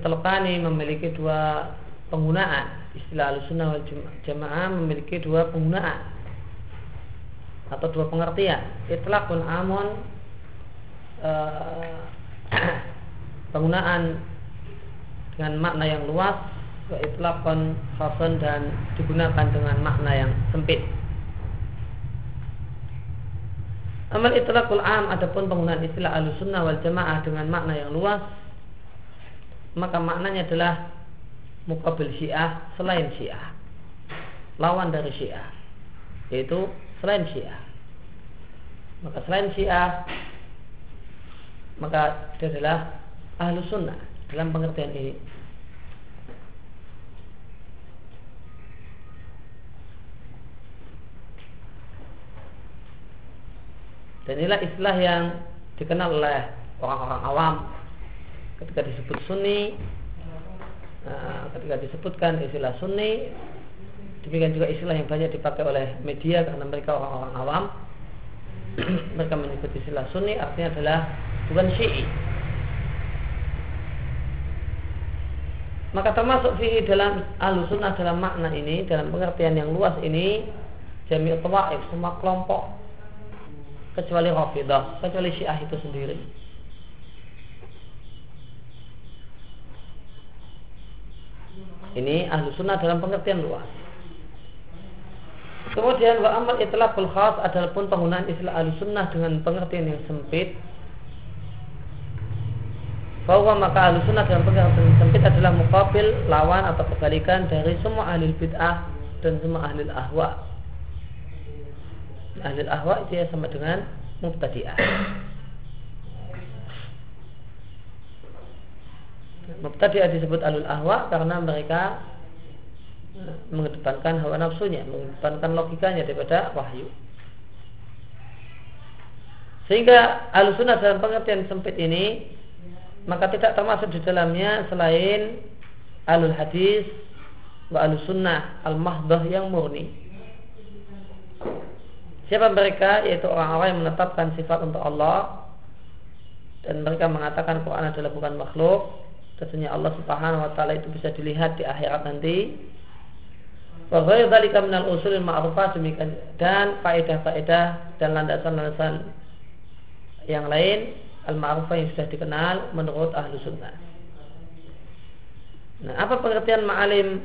Itlaqani memiliki dua penggunaan. Istilah al-sunnah wal jamaah memiliki dua penggunaan atau dua pengertian. Itlaqun amun uh, penggunaan dengan makna yang luas wa itlaqan khasan dan digunakan dengan makna yang sempit. Amal itlaqul am adapun penggunaan istilah al-sunnah wal jamaah dengan makna yang luas maka maknanya adalah mukabil syiah selain syiah. Lawan dari syiah yaitu selain syiah. Maka selain syiah maka dia adalah ahlu sunnah dalam pengertian ini. Dan inilah istilah yang dikenal oleh orang-orang awam ketika disebut sunni nah, ketika disebutkan istilah sunni demikian juga istilah yang banyak dipakai oleh media karena mereka orang-orang awam. Mereka menyebut istilah sunni artinya adalah bukan syi'i. Maka termasuk fi dalam alusunah dalam makna ini dalam pengertian yang luas ini jami' tawaif semua kelompok kecuali Rafidah kecuali Syiah itu sendiri Ini ahlu sunnah dalam pengertian luas. Kemudian wa amal itlaqul khas adalah pun penggunaan istilah ahlu sunnah dengan pengertian yang sempit. Bahwa maka ahlu sunnah dalam pengertian yang sempit adalah mukabil, lawan atau kebalikan dari semua ahli bid'ah dan semua ahli ahwa. Ahli ahwa itu ya sama dengan mubtadi'ah. Mubtadi'ah disebut alul ahwa karena mereka mengedepankan hawa nafsunya, mengedepankan logikanya daripada wahyu. Sehingga alusunah dalam pengertian sempit ini maka tidak termasuk di dalamnya selain alul hadis wa alus sunnah al mahdah yang murni. Siapa mereka? Yaitu orang-orang yang menetapkan sifat untuk Allah dan mereka mengatakan Quran adalah bukan makhluk Tentunya Allah Subhanahu wa taala itu bisa dilihat di akhirat nanti. Wa ghairu dzalika minal usul ma'rufah demikian dan faedah-faedah dan landasan-landasan yang lain al-ma'rufah yang sudah dikenal menurut ahlu sunnah. Nah, apa pengertian ma'alim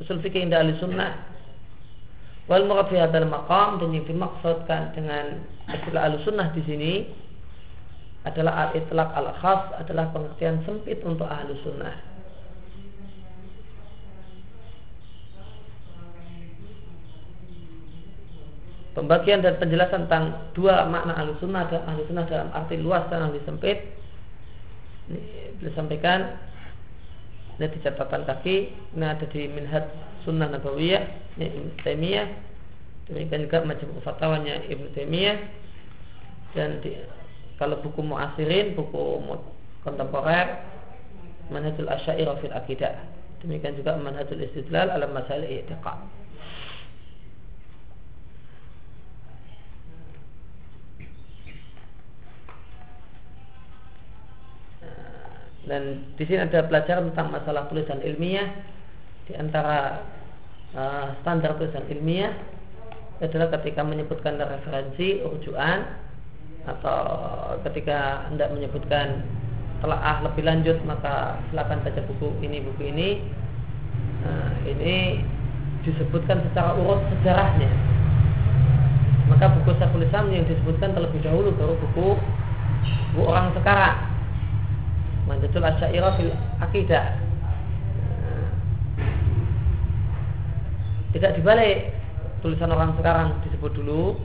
usul fikih indah ahli sunnah? Wal murad fi maqam dan yang dimaksudkan dengan istilah ahli sunnah di sini adalah al-itlaq al-khas adalah pengertian sempit untuk ahlu sunnah. Pembagian dan penjelasan tentang dua makna ahlu sunnah dan ahlu sunnah dalam arti luas dan arti sempit. Ini disampaikan ini di catatan kaki ini ada di Minhaj Sunnah Nabawiyah ini Ibn Taimiyah. Demikian juga macam fatwanya Ibn Taimiyah. Dan di kalau buku muasirin, buku kontemporer, manhajul asyair fil akidah. Demikian juga manhajul istidlal alam masalah i'tiqad. Dan di sini ada pelajaran tentang masalah tulisan ilmiah di antara uh, standar tulisan ilmiah adalah ketika menyebutkan referensi rujukan atau ketika hendak menyebutkan telaah lebih lanjut maka silakan baca buku ini buku ini. Nah, ini disebutkan secara urut sejarahnya. Maka buku Syekhul Islam yang disebutkan terlebih dahulu baru buku buku orang sekarang. Manjatul Asyairah fil Akidah nah, tidak dibalik tulisan orang sekarang disebut dulu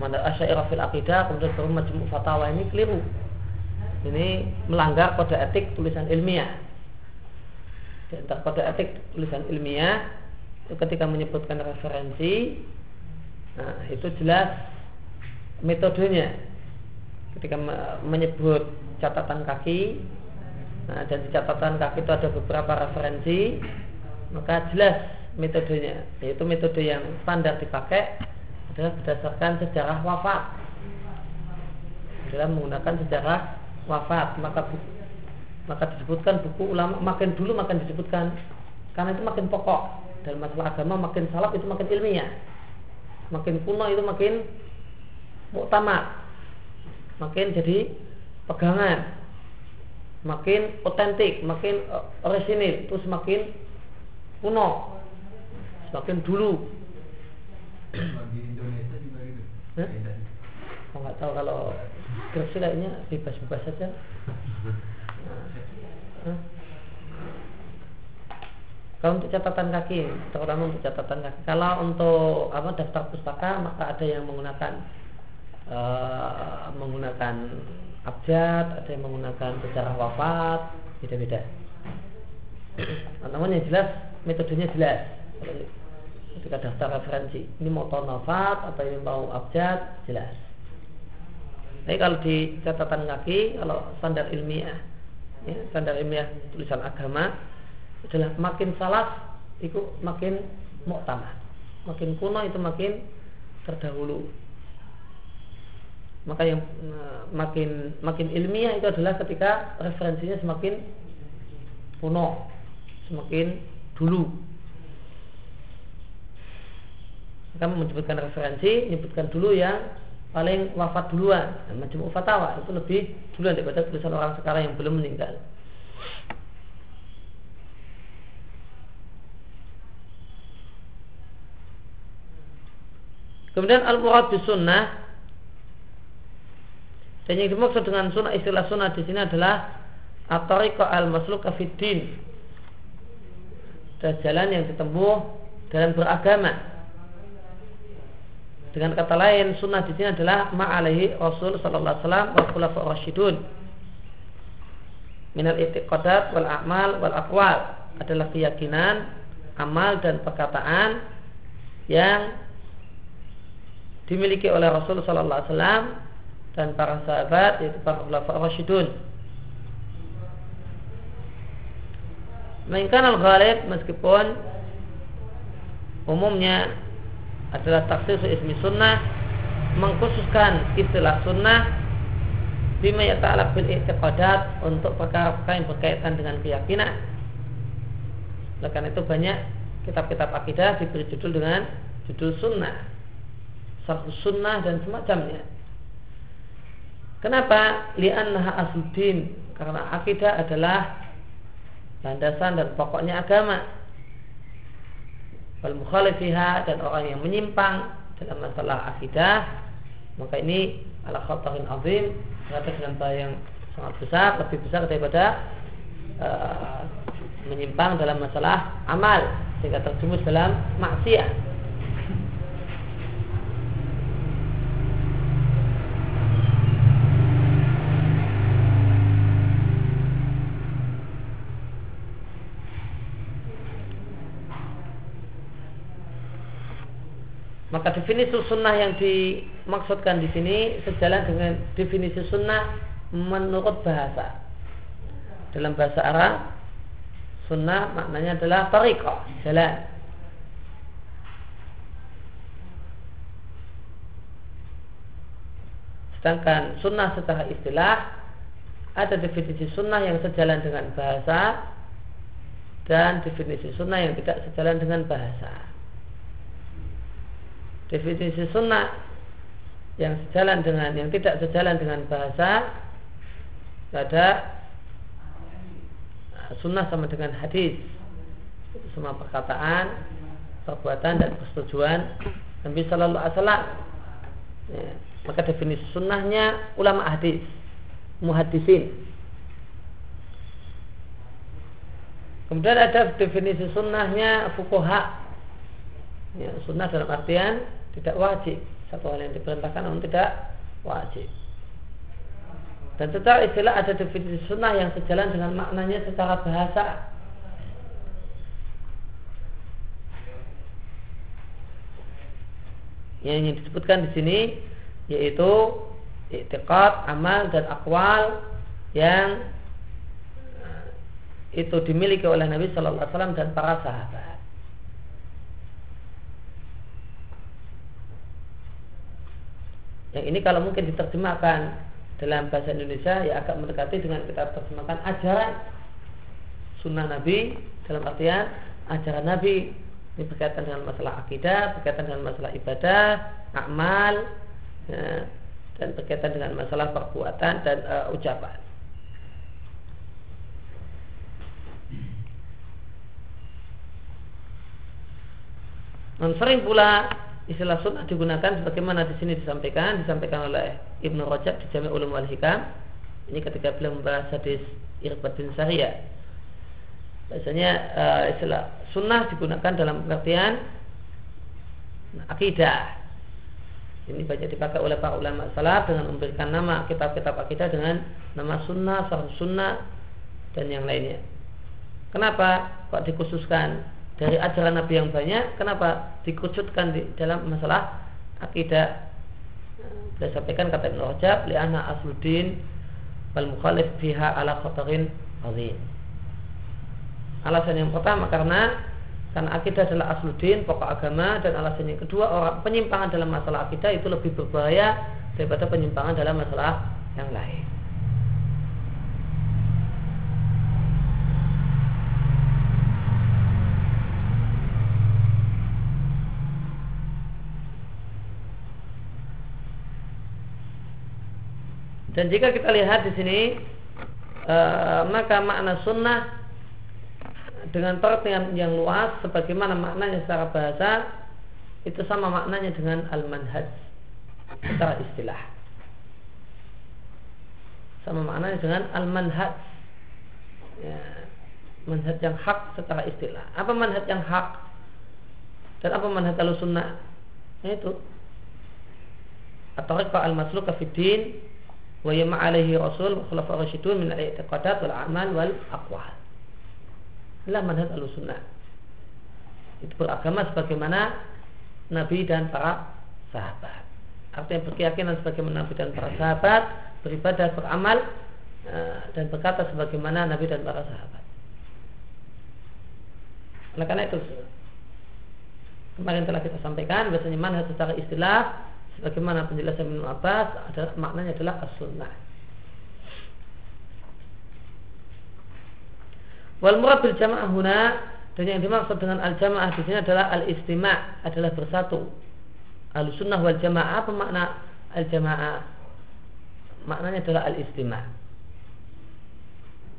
Manda asyairah fil akidah kemudian baru majmu fatwa ini keliru. Ini melanggar kode etik tulisan ilmiah. Di antara kode etik tulisan ilmiah itu ketika menyebutkan referensi nah, itu jelas metodenya ketika menyebut catatan kaki nah, dan di catatan kaki itu ada beberapa referensi maka jelas metodenya yaitu metode yang standar dipakai adalah berdasarkan sejarah wafat. Adalah menggunakan sejarah wafat maka maka disebutkan buku ulama makin dulu makin disebutkan. Karena itu makin pokok. Dan masalah agama makin salaf itu makin ilmiah. Makin kuno itu makin muktamad. Makin jadi pegangan. Makin otentik makin orisinil. Itu semakin kuno. Semakin dulu di Indonesia juga gitu Hah? Oh, nggak tahu kalau Gresik kayaknya bebas-bebas saja. Nah, Kalau untuk catatan kaki, terutama untuk catatan kaki. Kalau untuk apa daftar pustaka, maka ada yang menggunakan eh, menggunakan abjad, ada yang menggunakan sejarah wafat, beda-beda. Namun yang jelas metodenya jelas. Ketika daftar referensi, ini mau tahun atau ini mau abjad, jelas. Tapi kalau di catatan kaki, kalau standar ilmiah, ya, standar ilmiah tulisan agama adalah makin salah itu makin muktamad. Makin kuno itu makin terdahulu. Maka yang eh, makin makin ilmiah itu adalah ketika referensinya semakin kuno, semakin dulu. Kamu menyebutkan referensi, menyebutkan dulu yang paling wafat duluan. Nah, Majmu Fatawa itu lebih duluan daripada tulisan orang sekarang yang belum meninggal. Kemudian al-murad sunnah dan yang dimaksud dengan sunnah istilah sunnah di sini adalah at-tariqah al-masluka fid din. Dan jalan yang ditempuh dalam beragama. Dengan kata lain, sunnah di sini adalah ma'alehi Rasul sallallahu alaihi wasallam wa rasyidun. Minal i'tiqadat wal a'mal wal aqwal adalah keyakinan, amal dan perkataan yang dimiliki oleh Rasul sallallahu alaihi wasallam dan para sahabat yaitu para khulafa rasyidun. Mainkan al-ghalib meskipun umumnya adalah taksir ismi sunnah mengkhususkan istilah sunnah bima yata'alaq bil i'tiqadat untuk perkara-perkara yang berkaitan dengan keyakinan. Oleh karena itu banyak kitab-kitab akidah diberi judul dengan judul sunnah, satu sunnah dan semacamnya. Kenapa? Li'annaha asluddin karena akidah adalah landasan dan pokoknya agama wal mukhalifiha dan orang yang menyimpang dalam masalah akidah maka ini ala khatarin azim ternyata dengan bahaya yang sangat besar lebih besar daripada uh, menyimpang dalam masalah amal sehingga terjumus dalam maksiat Maka definisi sunnah yang dimaksudkan di sini sejalan dengan definisi sunnah menurut bahasa. Dalam bahasa Arab, sunnah maknanya adalah tariqah, jalan. Sedangkan sunnah secara istilah ada definisi sunnah yang sejalan dengan bahasa dan definisi sunnah yang tidak sejalan dengan bahasa definisi sunnah yang sejalan dengan yang tidak sejalan dengan bahasa ada nah, sunnah sama dengan hadis. Semua perkataan perbuatan dan persetujuan Nabi Shallallahu Alaihi Wasallam. Ya, maka definisi sunnahnya ulama hadis muhadisin kemudian ada definisi sunnahnya fukoha ya, sunnah dalam artian tidak wajib. Satu hal yang diperintahkan namun tidak wajib. Dan secara istilah ada definisi sunnah yang sejalan dengan maknanya secara bahasa. Yang ingin disebutkan di sini yaitu i'tiqad, amal dan akwal yang eh, itu dimiliki oleh Nabi Shallallahu Alaihi Wasallam dan para sahabat. Yang ini kalau mungkin diterjemahkan dalam bahasa Indonesia ya agak mendekati dengan kita terjemahkan ajaran sunnah Nabi dalam artian ajaran Nabi ini berkaitan dengan masalah akidah, berkaitan dengan masalah ibadah, amal, ya, dan berkaitan dengan masalah perbuatan dan uh, ucapan. Dan sering pula istilah sunnah digunakan sebagaimana di sini disampaikan, disampaikan oleh Ibnu Rajab di Jami' Ulum wal Hikam. Ini ketika beliau membahas hadis Irbat bin Sariyah. Biasanya uh, istilah sunnah digunakan dalam pengertian akidah. Ini banyak dipakai oleh para ulama salaf dengan memberikan nama kitab-kitab akidah dengan nama sunnah, sahih sunnah dan yang lainnya. Kenapa kok dikhususkan dari ajaran Nabi yang banyak, kenapa dikerucutkan di dalam masalah akidah? Saya sampaikan kata Ibn Rajab, li'anna asluddin wal mukhalif fiha ala khatarin azim. Alasan yang pertama karena karena akidah adalah asluddin, pokok agama dan alasan yang kedua orang penyimpangan dalam masalah akidah itu lebih berbahaya daripada penyimpangan dalam masalah yang lain. Dan jika kita lihat di sini e, maka makna sunnah dengan pengertian yang luas sebagaimana maknanya secara bahasa itu sama maknanya dengan al-manhaj secara istilah. Sama maknanya dengan al-manhaj. Ya, manhaj yang hak secara istilah. Apa manhaj yang hak? Dan apa manhaj al-sunnah? Itu at-tariqah al-masluka fid din wa yama alaihi rasul khulafa rasyidun min al-i'tiqadat wal a'mal wal aqwal. Inilah manhaj al-sunnah. Itu beragama sebagaimana Nabi dan para sahabat. Artinya berkeyakinan sebagaimana Nabi dan para sahabat, beribadah, beramal eh, dan berkata sebagaimana Nabi dan para sahabat. Oleh karena itu kemarin telah kita sampaikan biasanya manhaj secara istilah Bagaimana penjelasan Ibnu Abbas adalah maknanya adalah as-sunnah. Wal murad bil jamaah huna dan yang dimaksud dengan al jamaah di sini adalah al istima' adalah bersatu. Al sunnah wal jamaah apa makna al jamaah? Maknanya adalah al istima'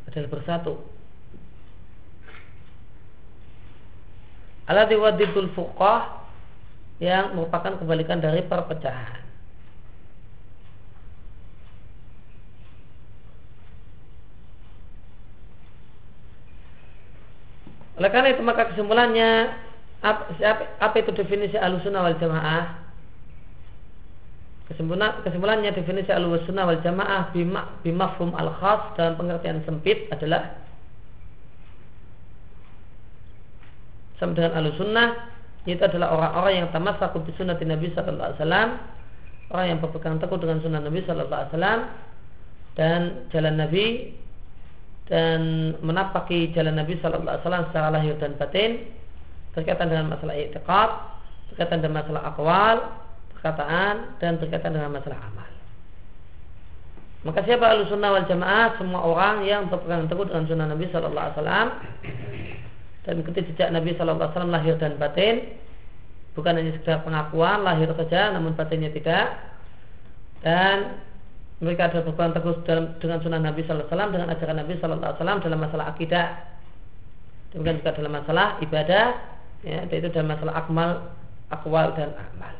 adalah bersatu. Alladhi wadidul fuqah yang merupakan kebalikan dari perpecahan. Oleh karena itu maka kesimpulannya apa, itu definisi alusuna wal jamaah? Kesimpulan, kesimpulannya definisi alusuna wal jamaah bimafhum al khas dalam pengertian sempit adalah sama dengan itu adalah orang-orang yang tamassaku bi sunnati Nabi sallallahu alaihi wasallam, orang yang berpegang teguh dengan sunnah Nabi sallallahu alaihi wasallam dan jalan Nabi dan menapaki jalan Nabi sallallahu alaihi wasallam secara lahir dan batin berkaitan dengan masalah i'tiqad, berkaitan dengan masalah akwal, perkataan dan berkaitan dengan masalah amal. Maka siapa ahlu sunnah wal jamaah? Semua orang yang berpegang teguh dengan sunnah Nabi Sallallahu Alaihi Wasallam dan ikuti jejak Nabi Shallallahu Alaihi Wasallam lahir dan batin. Bukan hanya sekedar pengakuan lahir saja namun batinnya tidak. Dan mereka adalah berpegang teguh dengan sunnah Nabi Sallallahu Alaihi Wasallam dengan ajaran Nabi Sallallahu Alaihi Wasallam dalam masalah akidah. Demikian juga dalam masalah ibadah ya itu dalam masalah akmal akwal dan amal.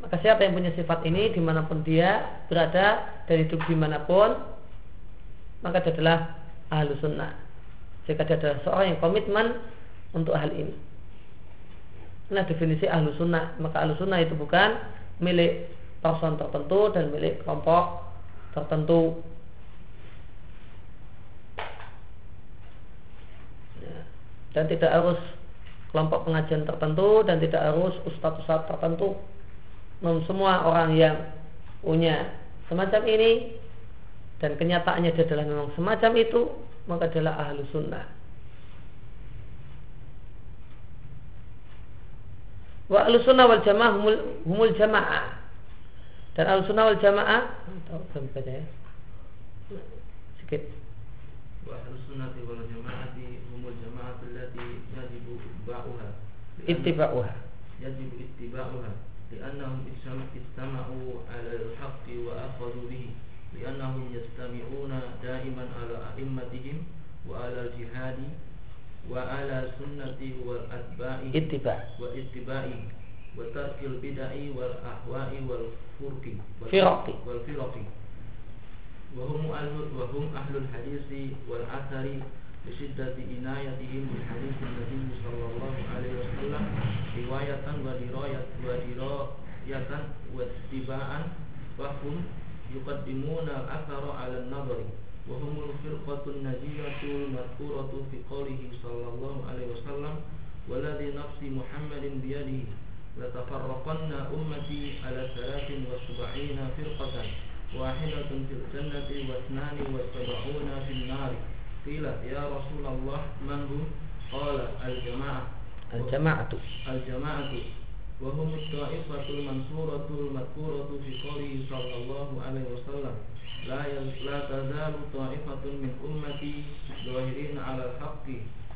Maka siapa yang punya sifat ini di mana pun dia berada dan hidup di mana pun maka dia adalah ahlu sunnah jika dia adalah seorang yang komitmen untuk hal ini. Nah definisi ahlu sunnah Maka ahlu sunnah itu bukan milik person tertentu dan milik kelompok tertentu ya. Dan tidak harus kelompok pengajian tertentu Dan tidak harus ustadz-ustadz tertentu Namun semua orang yang punya semacam ini Dan kenyataannya dia adalah memang semacam itu maka adalah ahlu sunnah. Wa ahlu sunnah wal jamaah humul, humul jamaah. Dan al-sunnah wal jamaah atau belum baca ya? Sedikit. وأهل السنة والجماعة هم الجماعة التي يجب اتباعها لأن- Ittiba'uha. يجب اتباعها لأنهم اجتمع- اجتمعوا على الحق وأخذوا به لأنهم يستمعون دائما على أئمتهم وعلى الجهاد وعلى سنة والأتباع. واتباعه وترك البدع والأهواء والفرق فرق. والفرق وهم أهل وهم أهل الحديث والأثر بشدة عنايتهم بحديث النبي صلى الله عليه وسلم رواية ودراية ودراية واتباعا فهم يقدمون الأثر على النظر وهم الفرقة النجية المذكورة في قوله صلى الله عليه وسلم والذي نفس محمد بيده لتفرقن أمتي على ثلاث وسبعين فرقة واحدة في الجنة واثنان وسبعون في النار. قيل يا رسول الله من هم قال الجماعة. Al-jama'atu. الجماعة. وهم الطائفة المنصورة المذكورة في قوله صلى الله عليه وسلم لا لا تزال طائفة من أمتي ظاهرين على الحق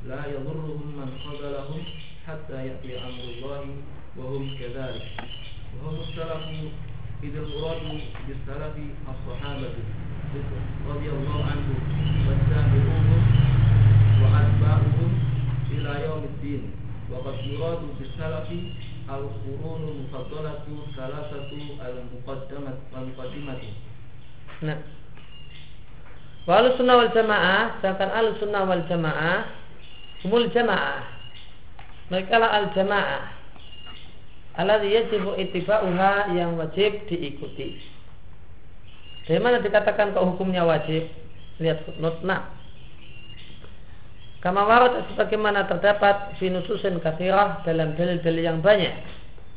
لا يضرهم من خذلهم حتى يأتي أمر الله وهم كذلك. وهم السلف إذ المراد بالسلف الصحابة رضي الله عنهم والتابعون وأتباعهم إلى يوم الدين. وقد يراد بالسلف al-qurun mufaddalatu salasatu al-muqaddamat al-muqaddimati. Nah. Wa sunnah wal jamaah, sedangkan al sunnah wal jamaah, humul jamaah. Mereka lah al jamaah. Alladhi yajibu Uha yang wajib diikuti. Dari mana dikatakan kok hukumnya wajib? Lihat Not Nah. Kama warat sebagaimana terdapat fi nususin kathirah dalam dalil-dalil yang banyak.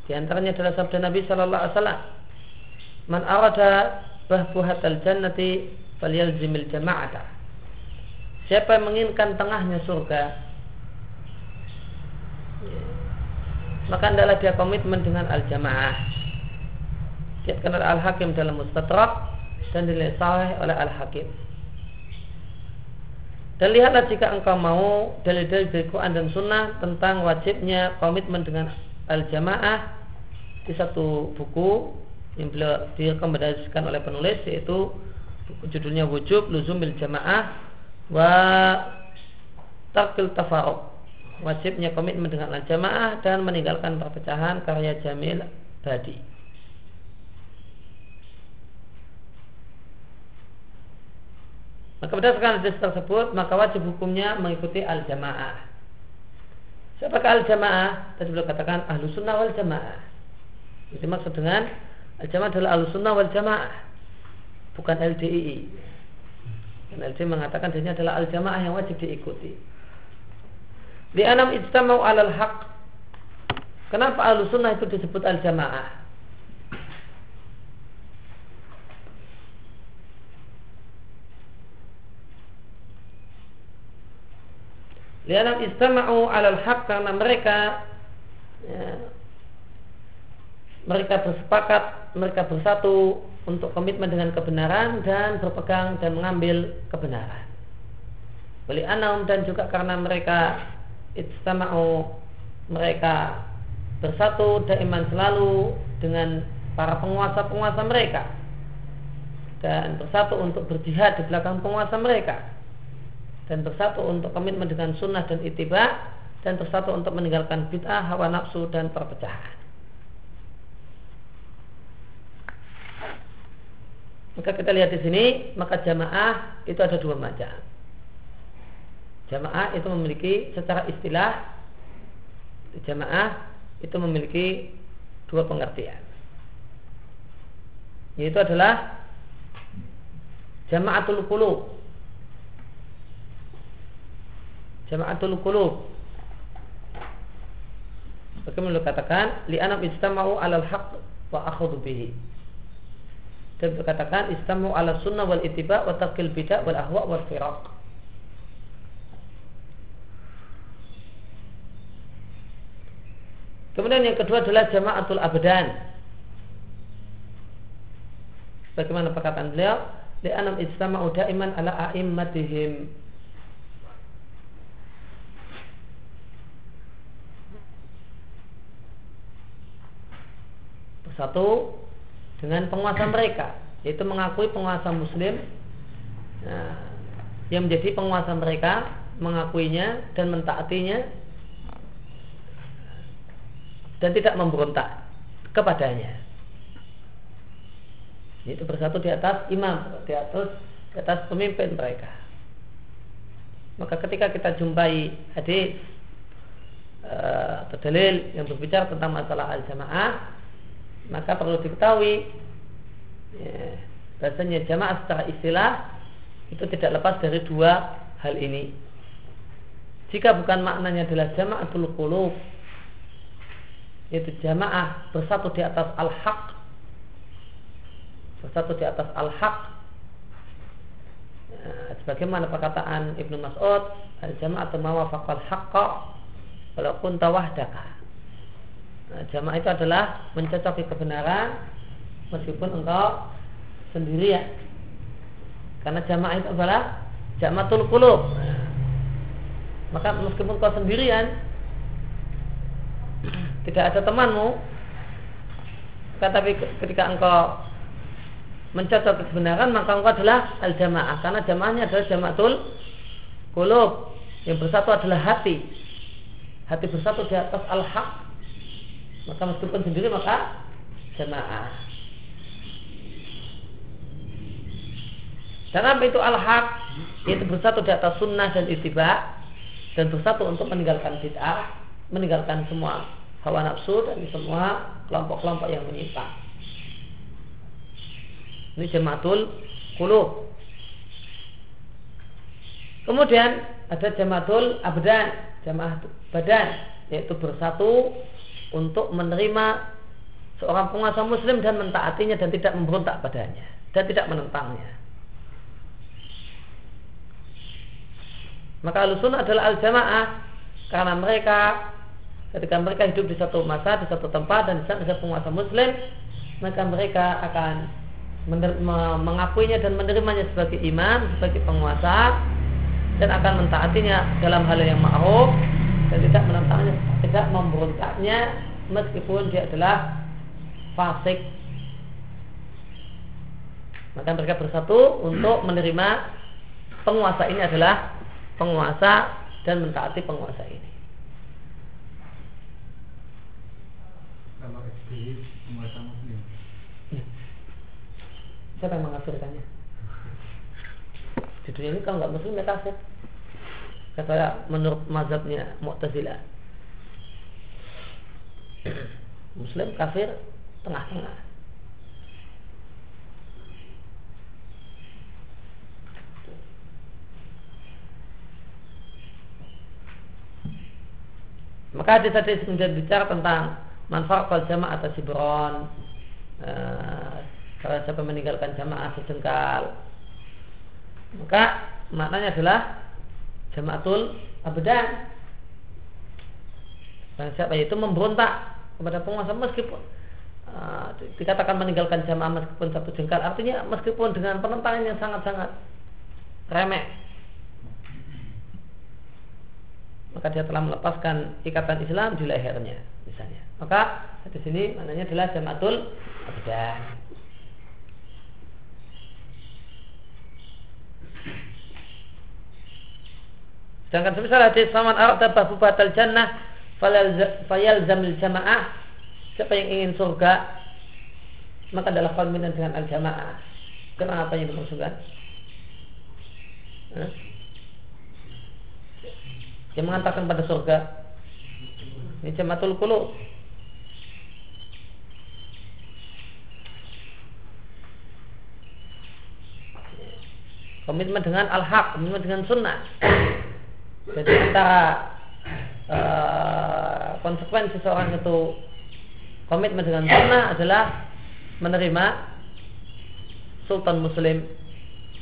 Di antaranya adalah sabda Nabi sallallahu alaihi wasallam. Man arada bahbuhatal jannati falyalzimil jama'ata. Siapa yang menginginkan tengahnya surga, maka adalah dia komitmen dengan al-jamaah. Diatkan oleh al-hakim dalam mustadrak dan dinilai oleh al-hakim. Dan lihatlah jika engkau mau dalil-dalil dari Quran dan Sunnah tentang wajibnya komitmen dengan al-jamaah di satu buku yang beliau direkomendasikan oleh penulis yaitu judulnya wujub luzumil jamaah wa tarkil tafaruk wajibnya komitmen dengan al-jamaah dan meninggalkan perpecahan karya Jamil Badi maka berdasarkan hadis tersebut maka wajib hukumnya mengikuti al-jamaah. Siapakah al-jamaah? Tadi beliau katakan ahlu sunnah wal jamaah. Itu maksud dengan al-jamaah adalah ahlu sunnah wal jamaah bukan LDII dan LDI mengatakan dirinya adalah al-jamaah yang wajib diikuti. Li'anam ijtamau alal haq. Kenapa ahlu sunnah itu disebut al-jamaah Lianam istama'u alal haq karena mereka ya, mereka bersepakat, mereka bersatu untuk komitmen dengan kebenaran dan berpegang dan mengambil kebenaran. Beli anam dan juga karena mereka istama'u mereka bersatu daiman selalu dengan para penguasa-penguasa mereka dan bersatu untuk berjihad di belakang penguasa mereka dan bersatu untuk komitmen dengan sunnah dan itiba dan bersatu untuk meninggalkan bid'ah, hawa nafsu dan perpecahan. Maka kita lihat di sini, maka jamaah itu ada dua macam. Jamaah itu memiliki secara istilah jamaah itu memiliki dua pengertian. Yaitu adalah jamaatul qulub jamaatul qulub. Bagaimana katakan? Li'anam istama'u alal haq wa akhudhu bihi. Dan berkatakan istamu ala sunnah wal itiba wa taqil bid'ah wal ahwa wal firaq. Kemudian yang kedua adalah jamaatul abdan. Bagaimana perkataan beliau? Li'anam ijtama'u da'iman ala a'immatihim. Bersatu dengan penguasa mereka, yaitu mengakui penguasa muslim nah, yang menjadi penguasa mereka, mengakuinya dan mentaatinya dan tidak memberontak kepadanya. Itu bersatu di atas imam, di atas di atas pemimpin mereka. Maka ketika kita jumpai hadis uh, atau dalil yang berbicara tentang masalah al-jamaah, maka perlu diketahui ya, bahasanya jamaah secara istilah itu tidak lepas dari dua hal ini. Jika bukan maknanya adalah jamaatul qulub yaitu jamaah bersatu di atas al-haq bersatu di atas al-haq ya, sebagaimana perkataan Ibnu Mas'ud al-jama'atu mawafaqal haqqa walaupun tawahdaka nah, jamaah itu adalah mencocoki kebenaran meskipun engkau sendirian karena jamaah itu adalah jamaatul qulub. Maka meskipun kau sendirian tidak ada temanmu tetapi ketika engkau mencocok kebenaran maka engkau adalah al jamaah karena jamaahnya adalah jamaatul kulub yang bersatu adalah hati. Hati bersatu di atas al haq maka meskipun sendiri maka jamaah dan apa itu al haq yaitu bersatu di atas sunnah dan ittiba dan bersatu untuk meninggalkan bid'ah meninggalkan semua hawa nafsu dan semua kelompok-kelompok yang menyimpang. Ini jamaatul qulub. Kemudian ada jamaatul abdan, jamaah badan, yaitu bersatu untuk menerima seorang penguasa muslim dan mentaatinya dan tidak memberontak padanya dan tidak menentangnya. Maka alusun adalah al-jamaah karena mereka ketika mereka hidup di satu masa, di satu tempat dan di sana ada penguasa muslim, maka mereka akan mengakuinya dan menerimanya sebagai imam, sebagai penguasa dan akan mentaatinya dalam hal yang ma'ruf dan tidak menentangnya, tidak memberontaknya meskipun dia adalah fasik. Maka mereka bersatu untuk menerima penguasa ini adalah penguasa dan mentaati penguasa ini. Siapa yang mengafirkannya? Di dunia ini kalau nggak muslim ya kafir. Kata menurut mazhabnya Mu'tazilah. Muslim kafir tengah-tengah. Maka hadis-hadis kemudian bicara tentang manfaat kal jamaah atau sibron, eh, kalau siapa meninggalkan jamaah sejengkal maka maknanya adalah jamaatul abadan dan siapa itu memberontak kepada penguasa meskipun uh, dikatakan meninggalkan jamaah meskipun satu jengkal. Artinya meskipun dengan penentangan yang sangat-sangat remeh maka dia telah melepaskan ikatan Islam di lehernya misalnya. Maka di sini maknanya adalah jamaatul abadan Sedangkan semisal hadis faman arada batal jannah zamil jamaah. Siapa yang ingin surga maka adalah kalminan dengan al jamaah. Kenapa yang dimaksudkan? Hah? Yang mengantarkan pada surga Ini jamatul kulu Komitmen dengan al-haq Komitmen dengan sunnah jadi antara uh, konsekuensi seorang itu komitmen dengan sunnah adalah menerima sultan muslim.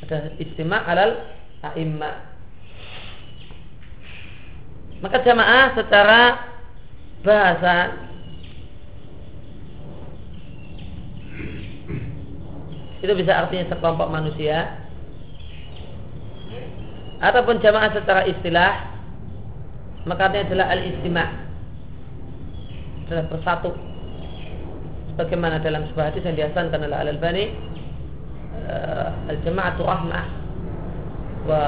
Ada istimewa alal a'imma. Maka jamaah secara bahasa itu bisa artinya sekelompok manusia ataupun jamaah secara istilah maka artinya adalah al-istima. Adalah bersatu. Sebagaimana dalam sebuah hadis yang dihasankan oleh Al-Albani uh, al-jama'atu rahmah wa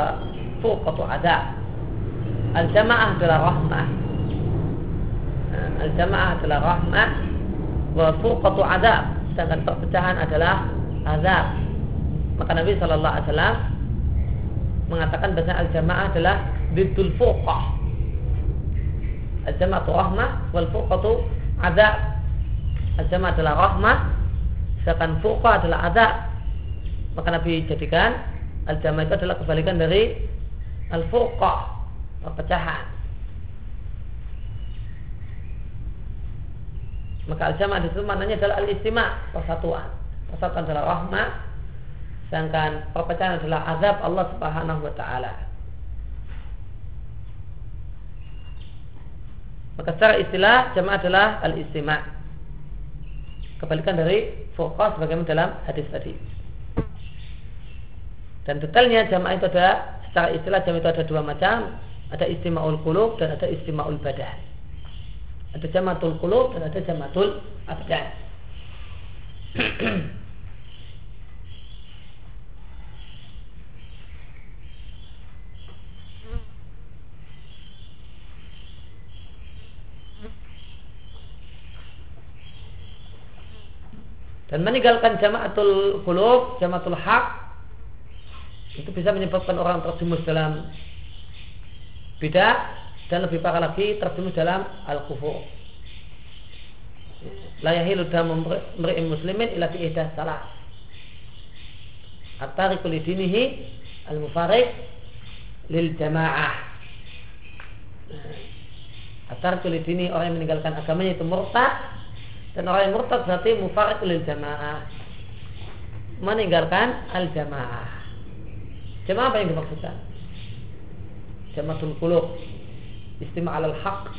fuqatu adab al-jama'ah adalah rahmah. Uh, al-jama'ah adalah rahmah wa fuqatu adab sedangkan perpecahan adalah azab. Maka Nabi Shallallahu Alaihi Wasallam mengatakan bahwa al-jamaah adalah bidul furqah al-jama'atu rahmah wal furqatu adab. Al-jama adalah rahmah Sedangkan furqa adalah adab. Maka Nabi jadikan Al-jama itu adalah kebalikan dari Al-furqa Perpecahan. Maka al-jama di situ maknanya adalah al-istima Persatuan. Persatuan adalah rahmah Sedangkan perpecahan adalah azab Allah subhanahu wa ta'ala Maka secara istilah jamaah adalah al-istima' kebalikan dari fokus bagaimana dalam hadis tadi. Dan detailnya jamaah itu ada secara istilah jamaah itu ada dua macam, ada istimaul qulub dan ada istimaul badan. Ada jamaatul qulub dan ada jamaatul abdan. dan meninggalkan jamaatul qulub, jamaatul haq itu bisa menyebabkan orang terjumus dalam bidah dan lebih parah lagi terjumus dalam al-kufur. La yahilu damu muslimin ila ihdas salah. At-tariqu al-mufariq lil jamaah. At-tariqu li dini orang yang meninggalkan agamanya itu murtad dan orang yang murtad berarti mufarid lil jamaah. Meninggalkan al jamaah. Apa yang dimaksudkan? Jamaatul qulub. Istima' al haq.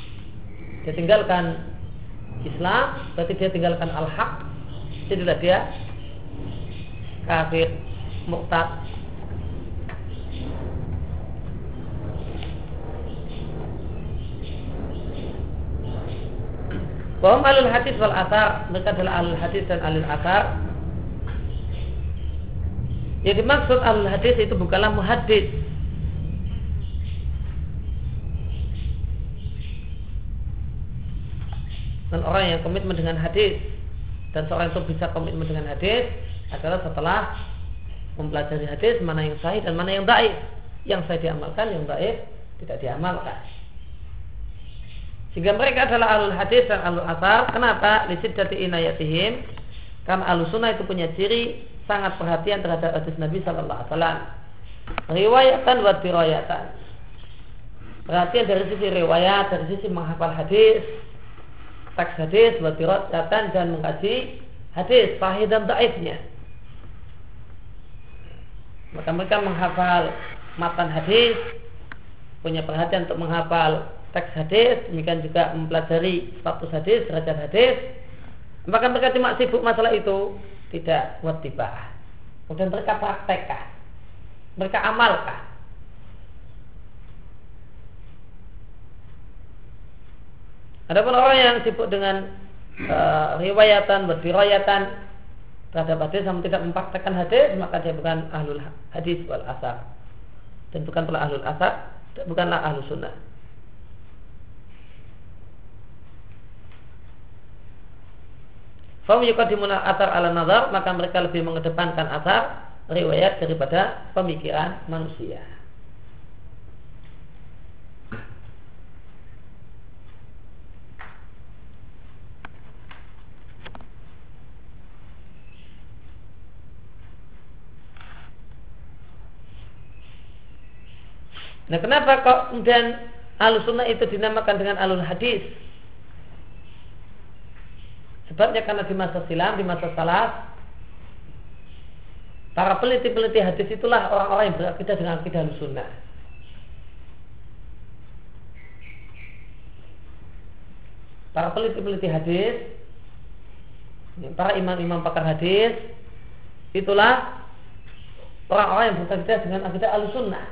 Dia tinggalkan Islam, berarti dia tinggalkan al haq. Jadilah dia kafir, murtad, Bahwa alul hadis wal asar mereka adalah alul hadis dan alul asar. Yang dimaksud alul hadis itu bukanlah muhadis. Dan orang yang komitmen dengan hadis dan seorang itu bisa komitmen dengan hadis adalah setelah mempelajari hadis mana yang sahih dan mana yang baik. Yang sahih diamalkan, yang baik tidak diamalkan. Sehingga mereka adalah alul hadis dan alul asar. Kenapa? Lisiddati inayatihim. Karena alul sunnah itu punya ciri sangat perhatian terhadap hadis Nabi Sallallahu Alaihi Wasallam. Riwayatan wa dirayatan. Perhatian dari sisi riwayat, dari sisi menghafal hadis, teks hadis, wa dirayatan dan mengkaji hadis, sahih dan daifnya. Maka mereka menghafal matan hadis, punya perhatian untuk menghafal teks hadis, demikian juga mempelajari status hadis, derajat hadis. Maka mereka cuma sibuk masalah itu, tidak buat tiba. Kemudian mereka praktekkan, mereka amalkan. Adapun orang yang sibuk dengan uh, riwayatan, berdirayatan terhadap hadis namun tidak mempraktekkan hadis, maka dia bukan ahlul hadis wal asar. Dan bukan pula ahlul asar, bukanlah ahlul sunnah. Fahum yukadimuna asar ala nazar Maka mereka lebih mengedepankan asar Riwayat daripada pemikiran manusia Nah kenapa kok kemudian sunnah itu dinamakan dengan alul hadis? Sebabnya karena di masa silam, di masa salaf, para peliti-peliti hadis itulah orang-orang yang berakidah dengan akidah sunnah. Para peliti-peliti hadis, para imam-imam pakar hadis, itulah orang-orang yang berakhidah dengan akidah al-sunnah.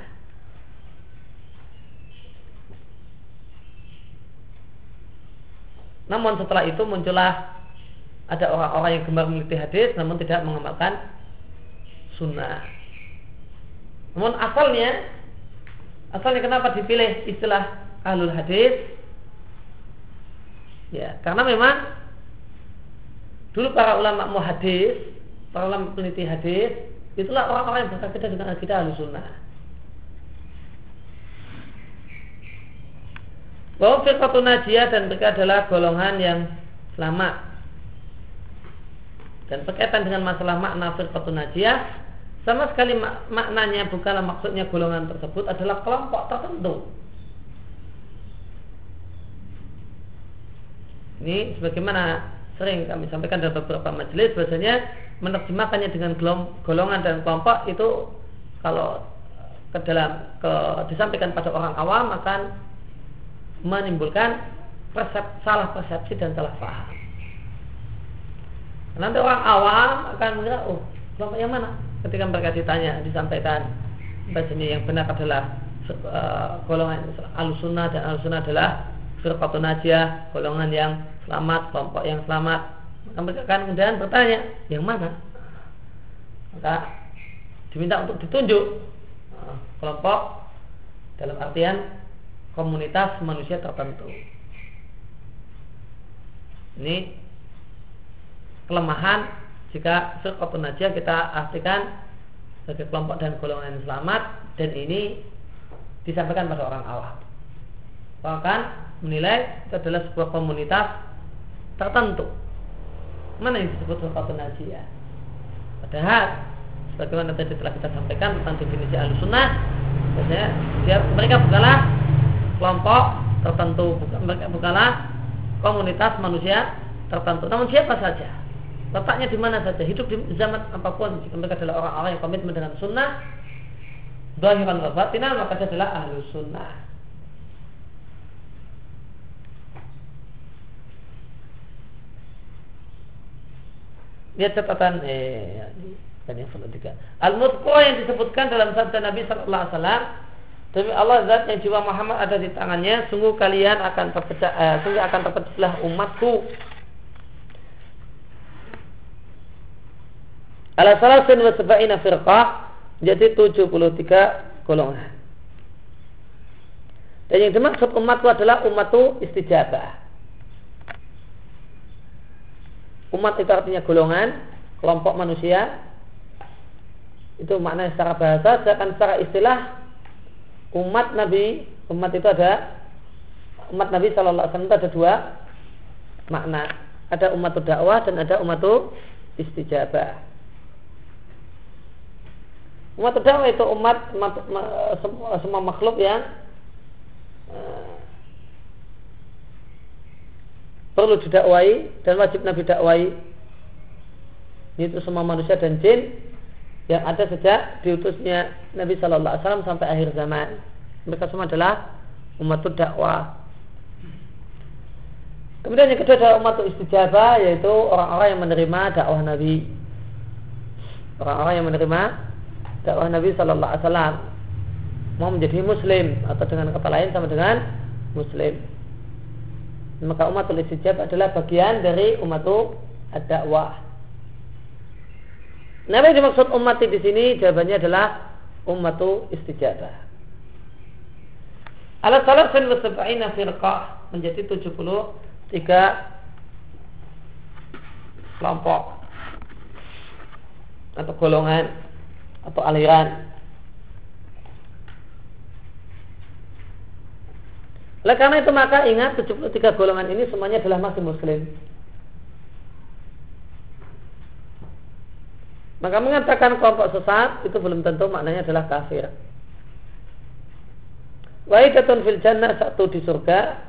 Namun setelah itu muncullah ada orang-orang yang gemar meneliti hadis namun tidak mengamalkan sunnah. Namun asalnya asalnya kenapa dipilih istilah ahlul hadis? Ya, karena memang dulu para ulama muhadis, para ulama peneliti hadis, itulah orang-orang yang berkaitan dengan akidah ahlus sunnah. Bahwa firqatun najiyah dan mereka adalah golongan yang selamat. Dan berkaitan dengan masalah makna firqatun najiyah, sama sekali mak maknanya bukanlah maksudnya golongan tersebut adalah kelompok tertentu. Ini sebagaimana sering kami sampaikan dalam beberapa majelis bahasanya menerjemahkannya dengan golongan dan kelompok itu kalau ke dalam ke, disampaikan pada orang awam akan menimbulkan persep, salah persepsi dan salah paham. Nanti orang awam akan mengira, oh kelompok yang mana? Ketika mereka ditanya, disampaikan bahasanya yang benar adalah uh, golongan alusuna dan alusuna adalah firqatun najiyah, golongan yang selamat, kelompok yang selamat. Maka mereka akan kemudian bertanya, yang mana? Maka diminta untuk ditunjuk uh, kelompok dalam artian komunitas manusia tertentu. Ini kelemahan jika firqatun najiyah kita artikan sebagai kelompok dan golongan yang selamat dan ini disampaikan pada orang awam. Bahkan menilai itu adalah sebuah komunitas tertentu. Mana yang disebut firqatun najiyah? Padahal sebagaimana tadi telah kita sampaikan tentang definisi al-sunnah, biasanya mereka bukanlah kelompok tertentu bukan bukanlah komunitas manusia tertentu namun siapa saja letaknya di mana saja? Hidup di zaman apa pun. Jika mereka adalah orang-orang yang komitmen dengan sunnah. Dohiran wa batinan maka dia adalah ahlu sunnah. Lihat catatan eh yang al yang disebutkan dalam sabda Nabi Sallallahu Alaihi Wasallam Demi Allah zat yang jiwa Muhammad ada di tangannya, sungguh kalian akan terpecah, eh, sungguh akan terpecahlah umatku. Ala salasin wa sab'ina firqah jadi 73 golongan. Dan yang dimaksud umatku adalah umatku istijabah. Umat itu artinya golongan, kelompok manusia. Itu maknanya secara bahasa, sedangkan secara istilah umat Nabi, umat itu ada umat Nabi Shallallahu Alaihi Wasallam ada dua makna. Ada umat dakwah dan ada umat istijabah. Umat dakwah itu umat, umat semua, semua makhluk yang perlu didakwai dan wajib Nabi dakwai. Itu semua manusia dan jin yang ada sejak diutusnya Nabi Shallallahu Alaihi Wasallam sampai akhir zaman. Mereka semua adalah umat dakwah. Kemudian yang kedua adalah umat istijabah yaitu orang-orang yang menerima dakwah Nabi. Orang-orang yang menerima dakwah Nabi Shallallahu Alaihi Wasallam mau menjadi Muslim atau dengan kata lain sama dengan Muslim. Maka umat istijabah adalah bagian dari umat dakwah. Nah, yang dimaksud umat di sini? Jawabannya adalah ummatu istijabah. Ala salafin wa sab'ina firqah menjadi 73 kelompok atau golongan atau aliran. Oleh karena itu maka ingat 73 golongan ini semuanya adalah masih muslim. Maka mengatakan kelompok sesat itu belum tentu maknanya adalah kafir. Waidatun fil jannah satu di surga,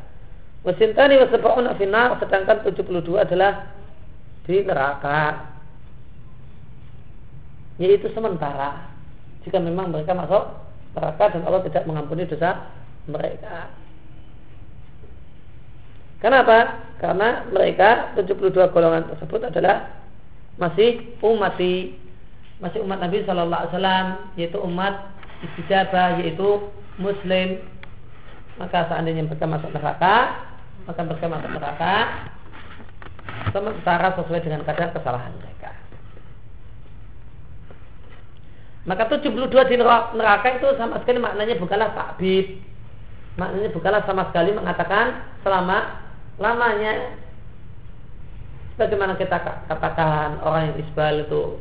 wasintani wasab'una finar sedangkan 72 adalah di neraka. Yaitu sementara jika memang mereka masuk neraka dan Allah tidak mengampuni dosa mereka. Kenapa? Karena mereka 72 golongan tersebut adalah masih umati masih umat Nabi Shallallahu Alaihi Wasallam yaitu umat istijabah yaitu Muslim maka seandainya mereka masuk neraka maka mereka masuk neraka sementara sesuai dengan kadar kesalahan mereka. Maka 72 di neraka itu sama sekali maknanya bukanlah takbib. Maknanya bukanlah sama sekali mengatakan selama lamanya Bagaimana kita katakan orang yang isbal itu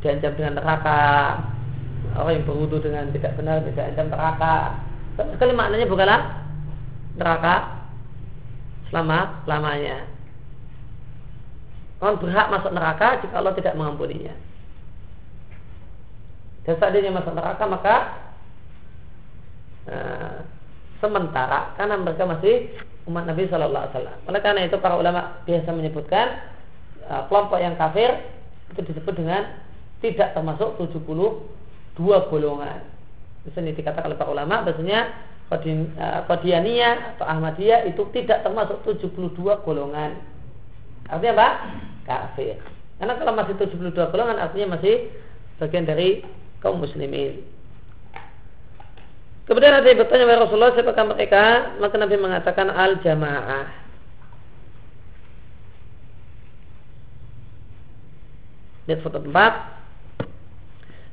diancam dengan neraka, orang yang berwudu dengan tidak benar tidak diancam neraka. Sama sekali maknanya bukanlah neraka selama lamanya. Orang berhak masuk neraka jika Allah tidak mengampuninya. Dan saat dia masuk neraka maka uh, sementara karena mereka masih umat Nabi Shallallahu Alaihi Wasallam. Oleh karena itu para ulama biasa menyebutkan Eh, kelompok yang kafir itu disebut dengan tidak termasuk 72 golongan. Misalnya dikatakan oleh para ulama bahasanya eh, Qadianiyah atau Ahmadiyah itu tidak termasuk 72 golongan. Artinya apa? Kafir. Karena kalau masih 72 golongan artinya masih bagian dari kaum muslimin. Kemudian ada yang bertanya kepada Rasulullah siapakah mereka? Maka Nabi mengatakan al-jamaah. lihat foto tempat.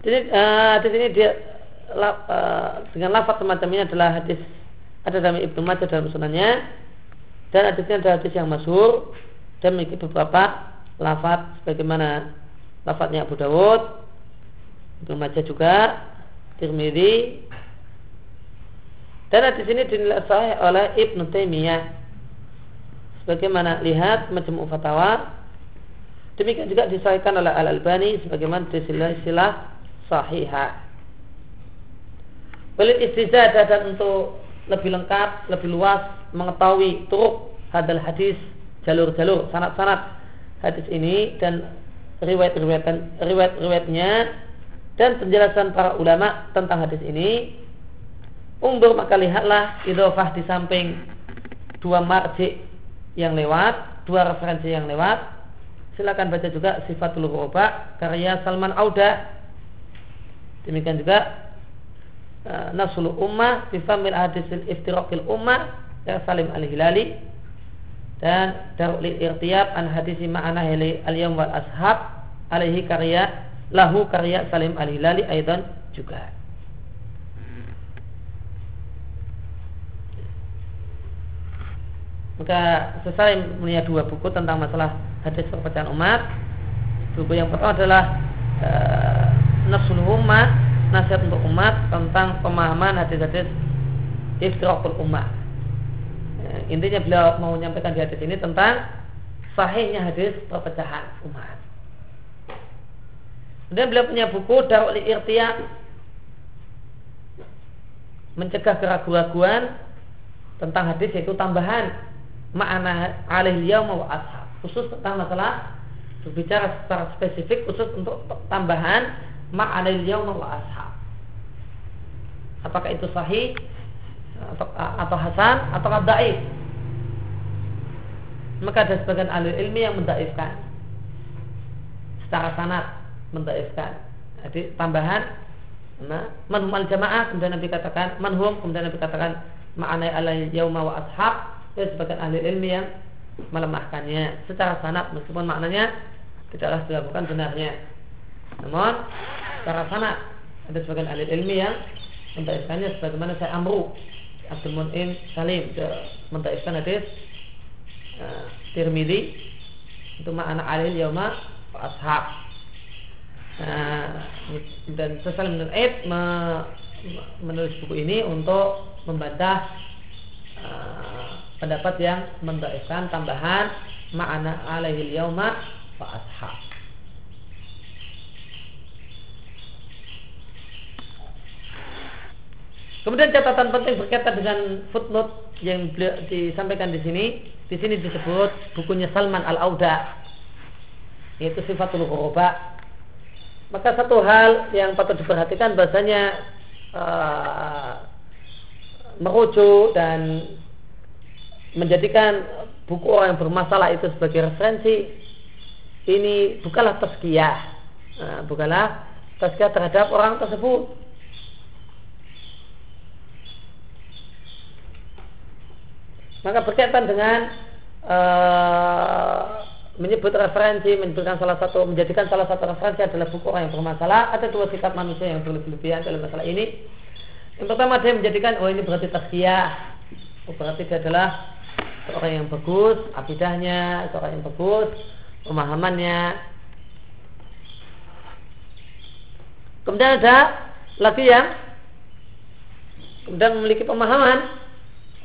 Jadi uh, di sini dia uh, dengan lafaz semacam ini adalah hadis ada dalam Ibnu Majah dalam sunannya dan hadisnya adalah hadis yang masyhur dan memiliki beberapa lafaz sebagaimana lafaznya Abu Dawud, Ibnu Majah juga, Tirmidzi dan hadis ini dinilai sahih oleh Ibnu Taimiyah sebagaimana lihat macam Fatawa Demikian juga disahkan oleh Al Albani sebagaimana disilah sahihah. Walid istizadah dan untuk lebih lengkap, lebih luas mengetahui turuk hadal hadis, jalur-jalur, sanat-sanat hadis ini dan riwayat-riwayat riwayat-riwayatnya dan penjelasan para ulama tentang hadis ini Umur maka lihatlah idofah di samping dua marji yang lewat, dua referensi yang lewat silakan baca juga Sifatul Ghuraba karya Salman Auda. Demikian juga uh, Nasul Ummah fi Famil Hadis Iftiraqil Ummah ya Salim Al-Hilali dan Darul Irtiyab an hadisi ma'ana hili al-yawm wal ashab alaihi karya lahu karya Salim Al-Hilali aidan juga. Maka sesalim punya dua buku tentang masalah hadis perpecahan umat. Buku yang pertama adalah e, Nasul Ummah, nasihat untuk umat tentang pemahaman hadis-hadis iftirakul umat. E, intinya beliau mau menyampaikan di hadis ini tentang sahihnya hadis perpecahan umat. Kemudian beliau punya buku Darul Irtiya mencegah keraguan-keraguan tentang hadis yaitu tambahan makna alih yaum wa ashab khusus tentang masalah berbicara secara spesifik khusus untuk tambahan ma'anil yaum wa ashab. Apakah itu sahih atau, atau hasan atau daif? Maka ada sebagian ahli ilmi yang mendaifkan secara sanat mendaifkan. Jadi tambahan nah, manhum al jamaah kemudian Nabi katakan manhum kemudian Nabi katakan ma'anai alai yauma wa ashab. Itu sebagian ahli ilmi yang melemahkannya secara sanat meskipun maknanya tidaklah dilakukan benarnya. Namun secara sanat ada sebagian ahli ilmi yang mentaifkannya sebagaimana saya Amru Abdul Munim Salim mentaifkan hadis uh, Tirmidzi itu makna alil yauma ashab. Nah, dan Salim bin Aid me, menulis buku ini untuk membantah uh, pendapat yang mendaifkan tambahan makna alaihil yauma wa ashab. Kemudian catatan penting berkaitan dengan footnote yang disampaikan di sini. Di sini disebut bukunya Salman Al Auda, yaitu sifatul ghuraba. Maka satu hal yang patut diperhatikan bahasanya uh, merujuk dan menjadikan buku orang yang bermasalah itu sebagai referensi ini bukanlah tazkiyah nah, bukanlah tazkiyah terhadap orang tersebut. Maka berkaitan dengan uh, menyebut referensi, menyebutkan salah satu, menjadikan salah satu referensi adalah buku orang yang bermasalah. Ada dua sikap manusia yang berlebihan dalam masalah ini. Yang pertama dia menjadikan, oh ini berarti tazkiyah. Oh, berarti dia adalah seorang yang bagus, akidahnya, seorang yang bagus, pemahamannya. Kemudian ada lagi yang kemudian memiliki pemahaman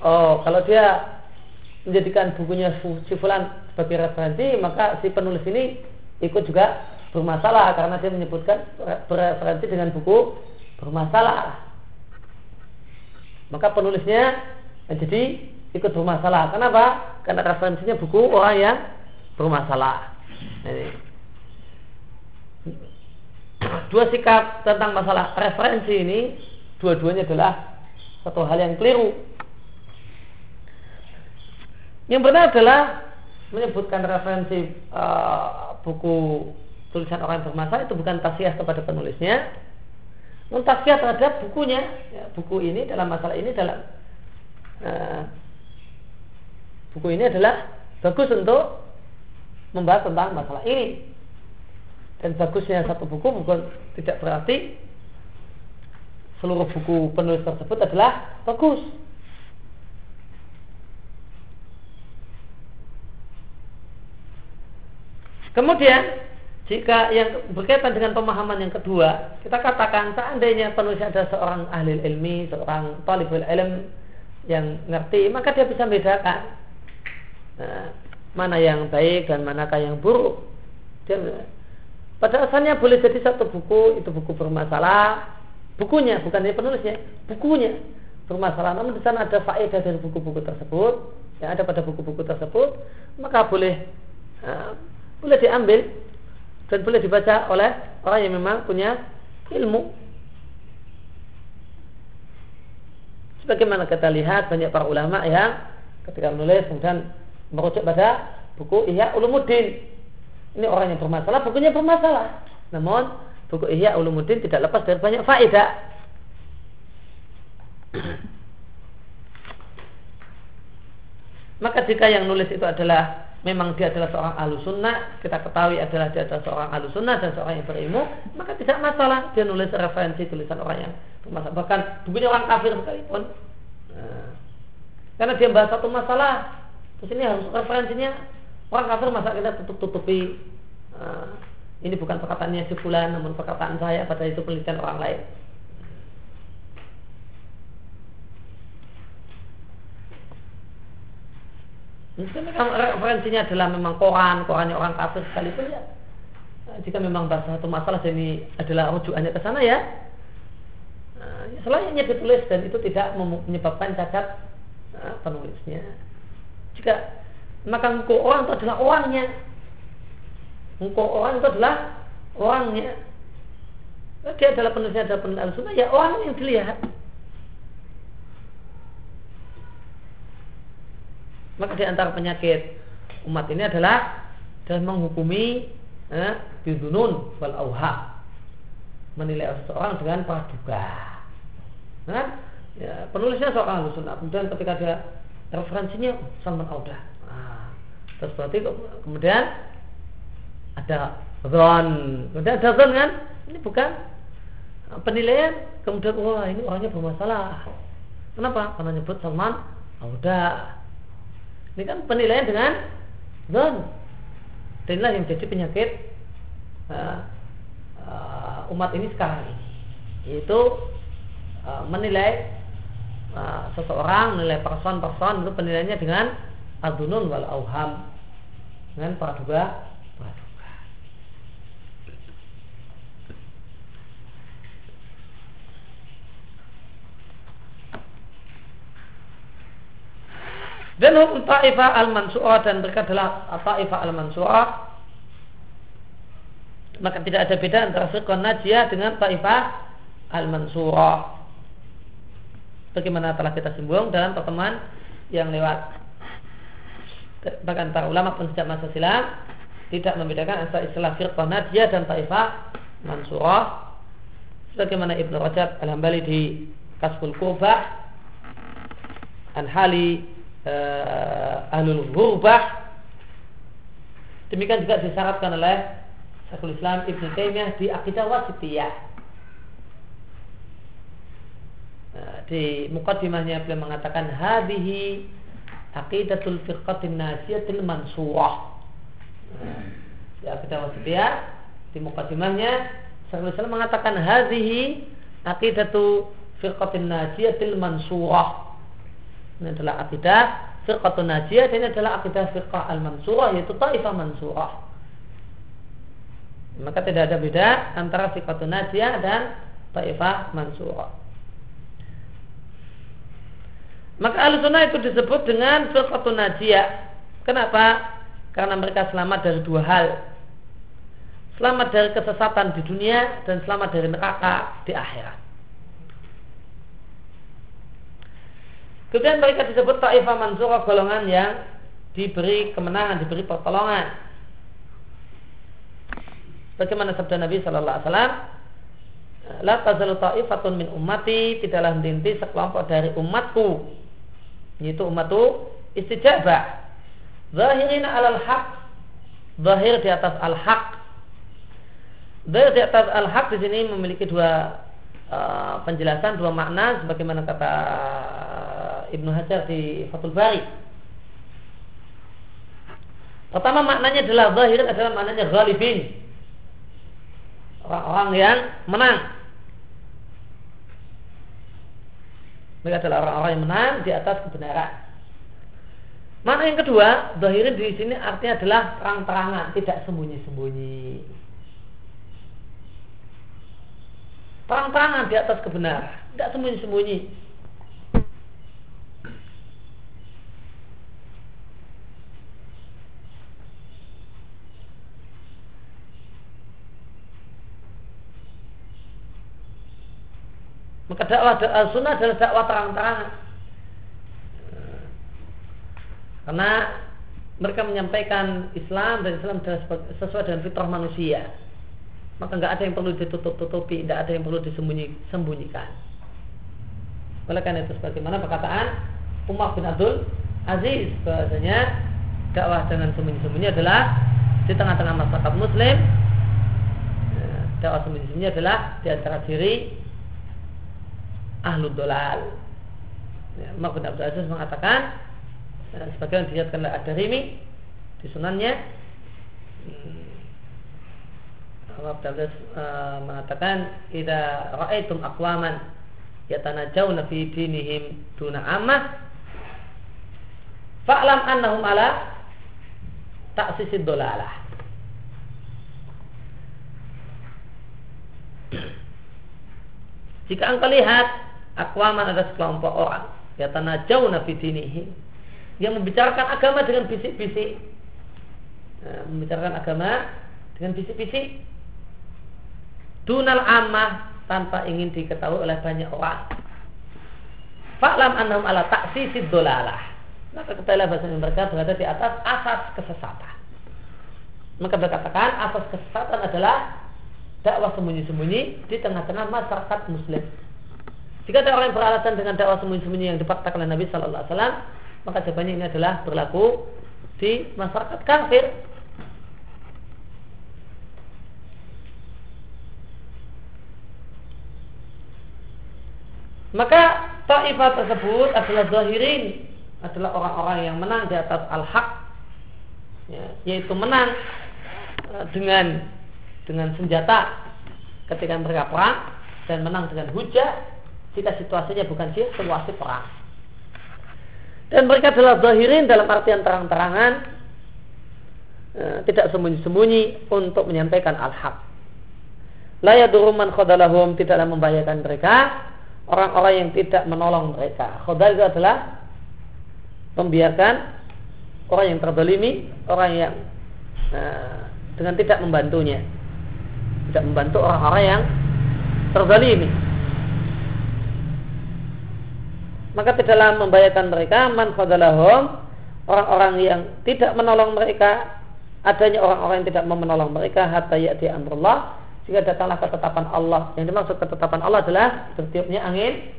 Oh, kalau dia menjadikan bukunya si Fulan sebagai referensi, maka si penulis ini ikut juga bermasalah karena dia menyebutkan referensi dengan buku bermasalah. Maka penulisnya jadi ikut bermasalah. Kenapa? Karena referensinya buku orang yang bermasalah. Ini. Dua sikap tentang masalah referensi ini dua-duanya adalah satu hal yang keliru yang benar adalah menyebutkan referensi uh, buku tulisan orang yang bermasalah itu bukan tasiyah kepada penulisnya, namun tasiyah terhadap bukunya. Ya, buku ini dalam masalah ini dalam uh, buku ini adalah bagus untuk membahas tentang masalah ini. Dan bagusnya satu buku bukan tidak berarti seluruh buku penulis tersebut adalah bagus. Kemudian jika yang berkaitan dengan pemahaman yang kedua, kita katakan seandainya penulis ada seorang ahli ilmi, seorang talibul ilm yang ngerti, maka dia bisa membedakan nah, mana yang baik dan manakah yang buruk. Dia, pada asalnya boleh jadi satu buku itu buku bermasalah, bukunya bukan dari penulisnya, bukunya bermasalah. Namun di sana ada faedah dari buku-buku tersebut, yang ada pada buku-buku tersebut, maka boleh nah, boleh diambil dan boleh dibaca oleh orang yang memang punya ilmu. Sebagaimana kita lihat banyak para ulama yang ketika menulis kemudian merujuk pada buku Ihya Ulumuddin. Ini orang yang bermasalah, bukunya bermasalah. Namun buku Ihya Ulumuddin tidak lepas dari banyak faedah. Maka jika yang nulis itu adalah memang dia adalah seorang ahlu sunnah, kita ketahui adalah dia adalah seorang ahlu sunnah dan seorang yang berilmu, maka tidak masalah dia nulis referensi tulisan orang yang bermasalah. Bahkan bukunya orang kafir sekalipun. Nah, karena dia bahas satu masalah, terus ini harus referensinya orang kafir masa kita tutup-tutupi. Nah, ini bukan perkataannya si namun perkataan saya pada itu penelitian orang lain. Mungkin referensinya adalah memang koran, korannya orang kafir sekalipun ya. Nah, jika memang bahasa satu masalah jadi adalah rujukannya ke sana ya, nah, ya selayaknya ditulis dan itu tidak menyebabkan cacat nah, penulisnya. Jika maka engkau orang itu adalah orangnya, engkau orang itu adalah orangnya. Dia adalah penulisnya adalah penulis ya orang yang dilihat. Maka di antara penyakit umat ini adalah dan menghukumi eh, wal auha menilai seseorang dengan praduga. Nah, ya, penulisnya seorang ahlu sunnah. Kemudian ketika ada referensinya Salman Auda. Nah, terus berarti kemudian ada zon. Kemudian ada zon kan? Ini bukan penilaian. Kemudian wah ini orangnya bermasalah. Kenapa? Karena nyebut Salman Auda. Ini kan penilaian dengan zon. Dan inilah yang jadi penyakit uh, uh, umat ini sekarang. Yaitu uh, menilai uh, seseorang, menilai person-person itu penilaiannya dengan adunun wal auham dengan praduga Dan hukum ta'ifah al-mansu'ah dan mereka adalah ta'ifah al-mansu'ah. Maka tidak ada beda antara firqah najiyah dengan ta'ifah al-mansurah bagaimana telah kita singgung dalam pertemuan yang lewat? Bahkan para ulama pun sejak masa silam tidak membedakan antara istilah firqah najiyah dan ta'ifah mansurah sebagaimana Ibnu Rajab Al-Hambali di Kasful Qurbah an hali uh, ahlul ghurbah. Demikian juga disyaratkan oleh Syekhul Islam Ibnu Taimiyah di Aqidah Wasitiyah. Nah, di mukaddimahnya beliau mengatakan hadhihi aqidatul firqatin nasiyatil mansurah nah, di Aqidah Wasitiyah di mukaddimahnya Syekhul Islam mengatakan hadhihi aqidatu firqatin nasiyatil mansurah ini adalah akidah firqatun najiyah dan ini adalah akidah firqah al-mansurah yaitu taifah mansurah. Maka tidak ada beda antara firqatun najiyah dan taifah mansurah. Maka al-sunnah itu disebut dengan firqatun najiyah. Kenapa? karena mereka selamat dari dua hal. Selamat dari kesesatan di dunia dan selamat dari neraka di akhirat Kemudian mereka disebut ta'ifah mansurah golongan yang diberi kemenangan, diberi pertolongan. Bagaimana sabda Nabi Shallallahu Alaihi Wasallam? La tazalu ta'ifatun min ummati tidaklah henti sekelompok dari umatku yaitu umatku istijabah zahirina alal haq zahir di atas al haq zahir di atas al haq di sini memiliki dua uh, penjelasan dua makna sebagaimana kata Ibnu Hajar di Fathul Bari. Pertama maknanya adalah zahir adalah maknanya ghalibin. Orang-orang yang menang. Mereka adalah orang-orang yang menang di atas kebenaran. Makna yang kedua, zahirin di sini artinya adalah terang-terangan, tidak sembunyi-sembunyi. Terang-terangan di atas kebenaran, tidak sembunyi-sembunyi. Maka dakwah sunnah adalah dakwah terang-terangan. Karena mereka menyampaikan Islam dan Islam adalah sesuai dengan fitrah manusia. Maka nggak ada yang perlu ditutup-tutupi, tidak ada yang perlu disembunyikan. Oleh karena itu sebagaimana perkataan Umar bin Abdul Aziz bahasanya dakwah dengan sembunyi-sembunyi adalah di tengah-tengah masyarakat Muslim ya, dakwah sembunyi-sembunyi adalah di antara diri ahlu dolal. Ya, Umar bin Abdul Aziz mengatakan ya, sebagian dilihatkan oleh Ad-Darimi di sunannya hmm, Abdul Aziz uh, mengatakan idza ra'aitum aqwaman yatanajawna fi dinihim duna ammah fa'lam annahum ala ta'sisid dolalah jika engkau lihat Akwaman ada sekelompok orang. Ya tanah jauh nabi dinihi. Yang membicarakan agama dengan bisik-bisik. Nah, membicarakan agama dengan bisik-bisik. Dunal amah tanpa ingin diketahui oleh banyak orang. Faklam annahum ala taksisid dolalah. Maka ketahuilah bahasa mereka berada di atas asas kesesatan. Maka berkatakan asas kesesatan adalah dakwah sembunyi-sembunyi di tengah-tengah masyarakat muslim jika ada orang yang beralasan dengan dakwah sembunyi-sembunyi yang dipaksakan oleh Nabi Shallallahu Alaihi Wasallam, maka jawabannya ini adalah berlaku di masyarakat kafir. Maka ta'ifah tersebut adalah zahirin, adalah orang-orang yang menang di atas al-haq, ya, yaitu menang eh, dengan dengan senjata ketika mereka perang dan menang dengan hujah jika situasinya bukan situasi perang. Dan mereka adalah zahirin dalam artian terang-terangan e, tidak sembunyi-sembunyi untuk menyampaikan al-haq. La yaduruman khodalahum tidaklah membahayakan mereka orang-orang yang tidak menolong mereka. Khodal itu adalah membiarkan orang yang terdolimi, orang yang e, dengan tidak membantunya, tidak membantu orang-orang yang terdolimi maka tidaklah membahayakan mereka man orang-orang yang tidak menolong mereka adanya orang-orang yang tidak mau menolong mereka hatta ya'ti amrullah Jika datanglah ketetapan Allah. Yang dimaksud ketetapan Allah adalah bertiupnya angin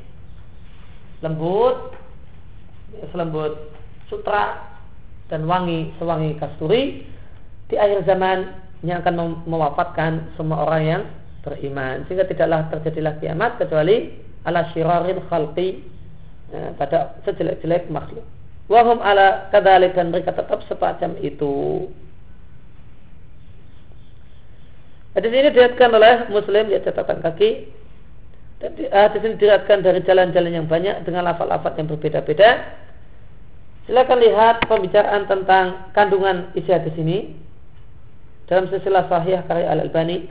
lembut, selembut sutra dan wangi sewangi kasturi di akhir zaman yang akan mewafatkan semua orang yang beriman sehingga tidaklah terjadilah kiamat kecuali ala syirarin khalqi ya, pada sejelek-jelek makhluk wahum ala kadalik dan mereka tetap semacam itu Hadis ini dilihatkan oleh Muslim ya catatan kaki. Dan hadis ini dilihatkan dari jalan-jalan yang banyak dengan lafal-lafal yang berbeda-beda. Silakan lihat pembicaraan tentang kandungan isi hadis ini dalam silsilah sahih karya Al Albani.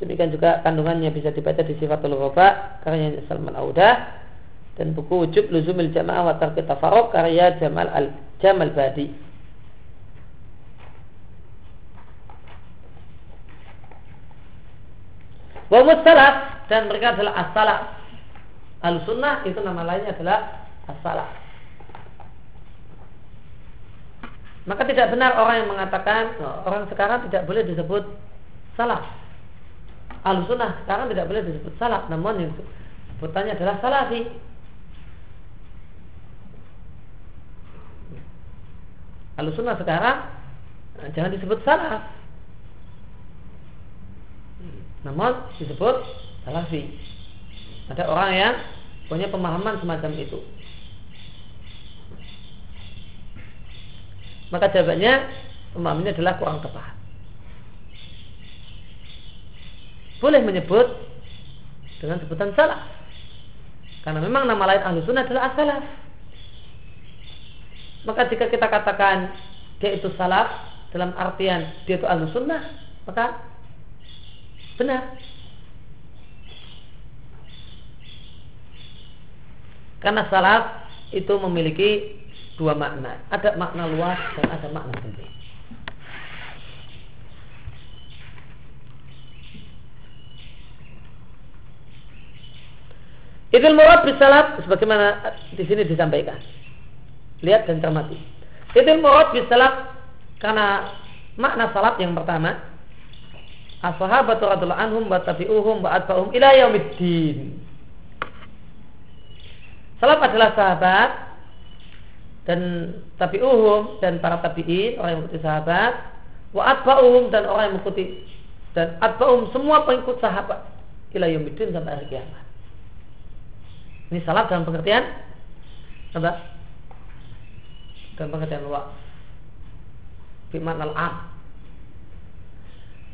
Demikian juga kandungannya bisa dibaca di Sifatul Ghoba karya Salman Audah dan buku Wujub Luzumil Jamaah wa Tarki Tafaruk karya Jamal Al Jamal Badi. Wa salaf dan mereka adalah as-salaf. Al-sunnah itu nama lainnya adalah as-salaf. Maka tidak benar orang yang mengatakan orang sekarang tidak boleh disebut salaf. Al-sunnah sekarang tidak boleh disebut salaf, namun yang sebutannya adalah salafi. Al-sunnah sekarang jangan disebut salaf namun disebut salafi. Ada orang yang punya pemahaman semacam itu. Maka jawabannya pemahamannya adalah kurang tepat. Boleh menyebut dengan sebutan salah. Karena memang nama lain ahlu sunnah adalah as-salaf. Maka jika kita katakan dia itu salaf dalam artian dia itu ahlu sunnah, maka Benar. Karena salaf itu memiliki dua makna. Ada makna luas dan ada makna sempit. Idul murad bisalaf sebagaimana di sini disampaikan. Lihat dan cermati. Idul murad bisalaf karena makna salaf yang pertama As-sahabatu radhiyallahu anhum wa tabi'uhum wa atba'uhum ila yaumiddin. Salaf adalah sahabat dan tabi'uhum dan para tabi'in orang yang mengikuti sahabat wa atba'uhum dan orang yang mengikuti dan atba'uhum semua pengikut sahabat ila yaumiddin sampai hari kiamat. Ini salaf dalam pengertian apa? Dalam pengertian luas. Fi al-am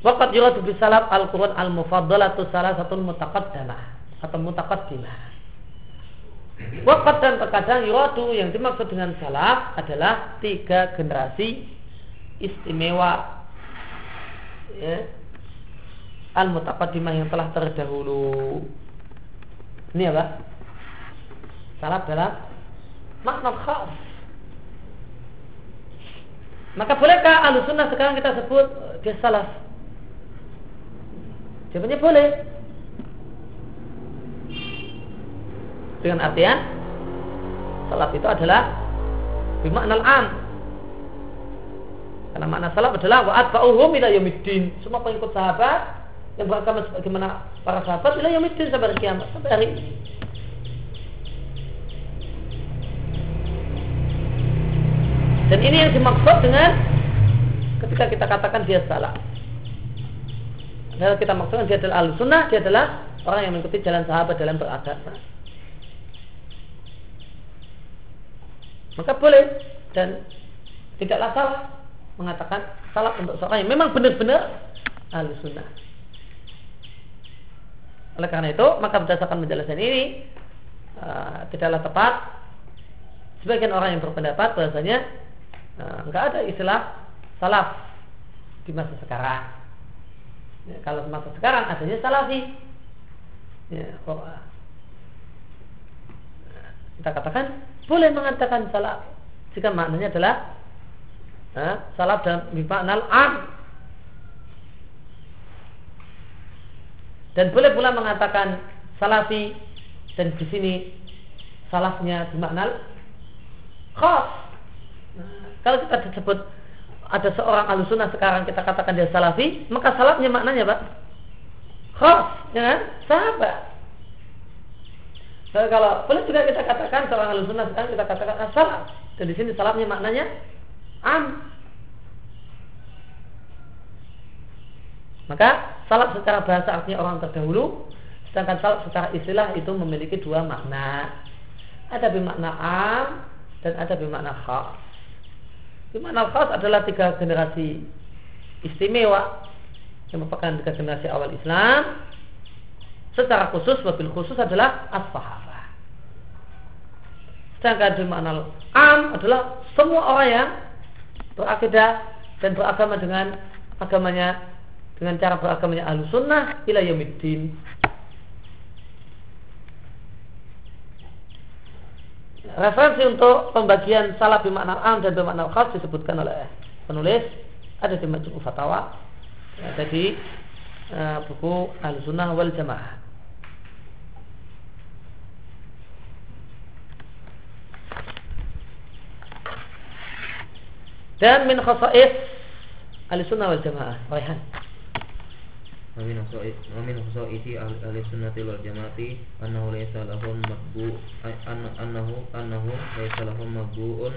Waqat yuradu bisalaf al-Qur'an al-mufaddalatu salah satu mutaqaddamah atau mutaqaddimah. Waqat dan terkadang yuradu yang dimaksud dengan salaf adalah tiga generasi istimewa ya, al-mutaqaddimah yang telah terdahulu. Ini apa? Salaf adalah makna khas. Maka bolehkah ahlu sunnah sekarang kita sebut dia salaf? Jawabannya boleh. Dengan artian salaf itu adalah bimakna am. Karena makna salaf adalah wa atba'uhum ila yaumiddin. Semua pengikut sahabat yang beragama sebagaimana para sahabat ila yaumiddin sampai hari kiamat, sampai hari. Dan ini yang dimaksud dengan ketika kita katakan dia salah. Kalau kita maksudkan dia adalah al-sunnah, dia adalah orang yang mengikuti jalan sahabat dalam beragama. Maka boleh dan tidaklah salah mengatakan salah untuk seorang yang memang benar-benar al-sunnah. Oleh karena itu, maka berdasarkan penjelasan ini uh, tidaklah tepat sebagian orang yang berpendapat bahasanya uh, nggak ada istilah salaf di masa sekarang. Ya, kalau masa sekarang adanya salafi. Ya, kok, kita katakan boleh mengatakan salah jika maknanya adalah nah, salah dalam makna am dan boleh pula mengatakan salafi dan di sini salafnya bermakna khas. Kalau kita disebut ada seorang alusunah sekarang kita katakan dia salafi, maka salafnya maknanya pak khas dengan sahabat. Nah, kalau boleh juga kita katakan seorang ahli sunnah sekarang kita katakan asal dan di sini salafnya maknanya am. Maka salaf secara bahasa artinya orang terdahulu, sedangkan salaf secara istilah itu memiliki dua makna. Ada bermakna am dan ada bermakna khas. Bermakna khas adalah tiga generasi istimewa yang merupakan tiga generasi awal Islam secara khusus wabil khusus adalah as-sahabah. Sedangkan di makna am adalah semua orang yang berakidah dan beragama dengan agamanya dengan cara beragamanya ahlu sunnah ila. Referensi untuk pembagian salah bermakna am dan bermakna khas disebutkan oleh penulis ada di Majmu Fatawa ada di uh, buku Ahlu Sunnah wal Jamaah. Dan min khasa'is Ahlu Sunnah wal Jamaah. Raihan ومن خصائص ومن خصائص أهل السنة والجماعة أنه ليس لهم مطبوع أنه أنه ليس لهم مطبوع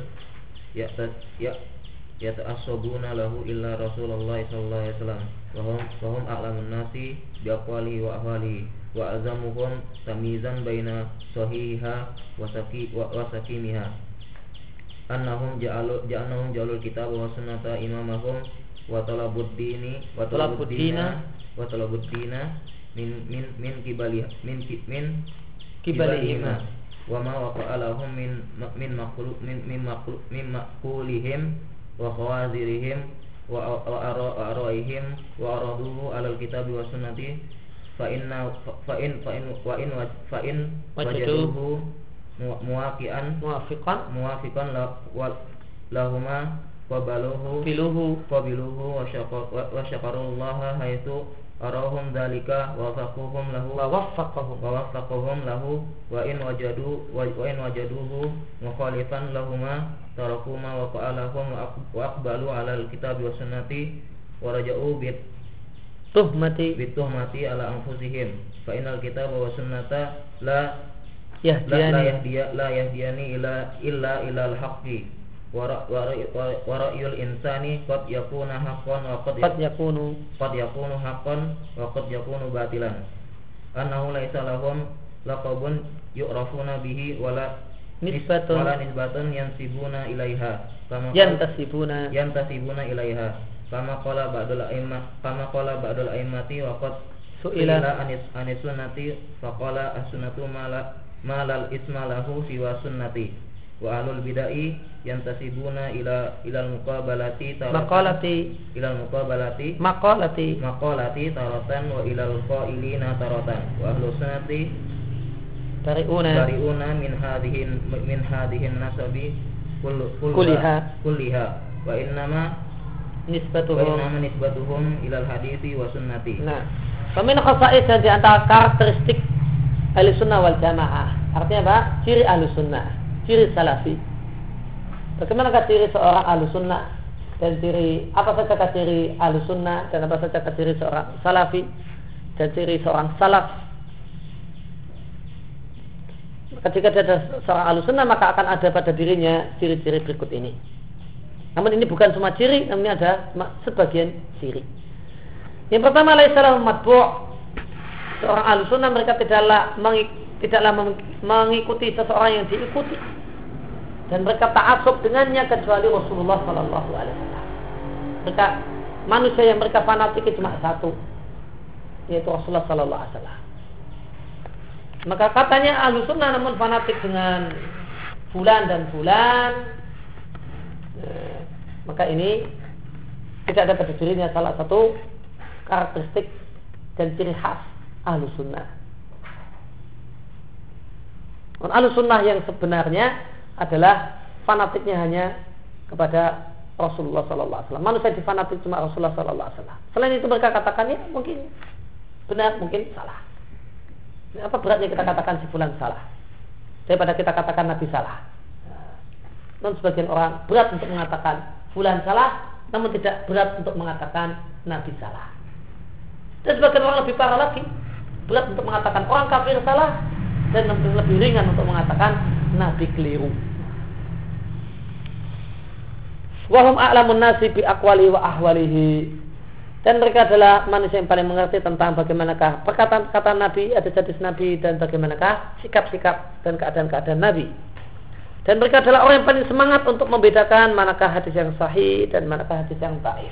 yata'assabuna lahu illa Rasulullah sallallahu alaihi wasallam wa hum wa hum a'lamun nasi bi aqwalihi wa ahwalihi wa azamuhum tamizan baina sahiha wa saqi wa saqimiha annahum ja'alu ja'annahum ja'alul kitab wa talabud dina min min min kibali min min kibalihima. wa ma waqa'a lahum min min maqlu min min maqlu min maqulihim wa khawazirihim wa araihim wa araduhu alal kitabi wa sunnati. Fa inna fa in fa in wa in fa in wajaduhu muwafiqan. Muwafiqan. Muwafiqan lahuma qabaluhu biluhu qabiluhu wa syakarullaha haitsu arahum dalika wa wafaquhum lahu wa waffaqahum wa waffaqahum lahu wa in wajadu wa in wajaduhu mukhalifan lahuma taraku ma waqa'alahum wa aqbalu ala alkitab wa sunnati wa raja'u bit tuhmati. bit tuhmati ala anfusihim. Fa innal kitab wa sunnata la yahdiyani. la yahdiya la yahdiyani ila illa ila al-haqqi wa ra'yul insani qad yakuna haqqan wa qad qad yakunu. Qad yakunu haqqan wa qad yakunu batilan. Annahu laisa lahum laqabun yu'rafuna bihi wala nisbatun. wala nisbatun yansibuna ilaiha. Kama yantasibuna. yantasibuna ilaiha. Kama qala ba'dul a'immah kama qala ba'dul a'immati wa qad su'ila. anis anis sunnati faqala as-sunnatu malal isma lahu siwa sunnati wa alul bidai yantasibuna ila ilal muqabalati maqalati. Ilal muqabalati. Maqalati. Maqalati taratan wa ilal qailina taratan. Wa ahlu sunnati. Tariuna. Bariuna min hadhihi min hadhihi nasabi kull Kulliha. kulliha. Wa innama wa nisbatuhum innama nisbatuhum ilal hadithi wa sunnati. Nah. Pemin khasa'is dan di antara karakteristik ahli sunnah wal jamaah. Artinya apa? ciri ahli sunnah ciri salafi. Bagaimana ciri seorang ahli sunnah? Dan ciri apa saja ciri ahli sunnah dan apa saja ciri seorang salafi? Dan ciri seorang salaf. Maka jika dia ada seorang ahli sunnah maka akan ada pada dirinya ciri-ciri berikut ini. Namun ini bukan semua ciri namun ini ada sebagian ciri. Yang pertama salam matbu' seorang ahli sunnah mereka tidaklah mengik, tidaklah mengikuti seseorang yang diikuti dan mereka ta'asub dengannya kecuali Rasulullah Sallallahu Alaihi Wasallam. Mereka manusia yang mereka fanatik cuma satu, yaitu Rasulullah Sallallahu Alaihi Wasallam. Maka katanya ahlu sunnah namun fanatik dengan bulan dan bulan, eh, maka ini tidak ada pada dirinya salah satu karakteristik dan ciri khas ahlu sunnah yang sebenarnya adalah fanatiknya hanya kepada Rasulullah Sallallahu Alaihi Wasallam. Manusia difanatik cuma Rasulullah Sallallahu Alaihi Wasallam. Selain itu mereka katakannya mungkin benar, mungkin salah. Apa beratnya kita katakan si fulan salah daripada kita katakan Nabi salah. Non sebagian orang berat untuk mengatakan fulan salah, namun tidak berat untuk mengatakan Nabi salah. Dan sebagian orang lebih parah lagi, berat untuk mengatakan orang kafir salah dan lebih ringan untuk mengatakan nabi keliru. Wahum a'lamun nasi bi akwali wa ahwalihi. Dan mereka adalah manusia yang paling mengerti tentang bagaimanakah perkataan kata Nabi, ada hadis Nabi dan bagaimanakah sikap-sikap dan keadaan-keadaan Nabi. Dan mereka adalah orang yang paling semangat untuk membedakan manakah hadis yang sahih dan manakah hadis yang taif.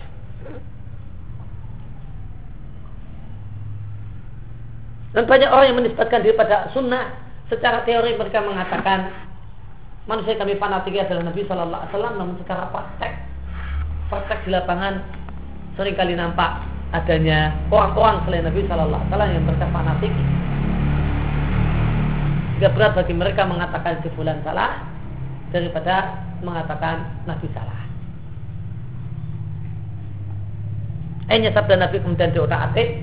Dan banyak orang yang menisbatkan diri pada sunnah. Secara teori mereka mengatakan manusia kami fanatik adalah Nabi Shallallahu Alaihi Wasallam, namun secara praktek, praktek di lapangan sering kali nampak adanya orang-orang selain Nabi Shallallahu Alaihi Wasallam yang mereka fanatik. Jika berat bagi mereka mengatakan si fulan salah daripada mengatakan Nabi salah. Hanya sabda Nabi kemudian diotak atik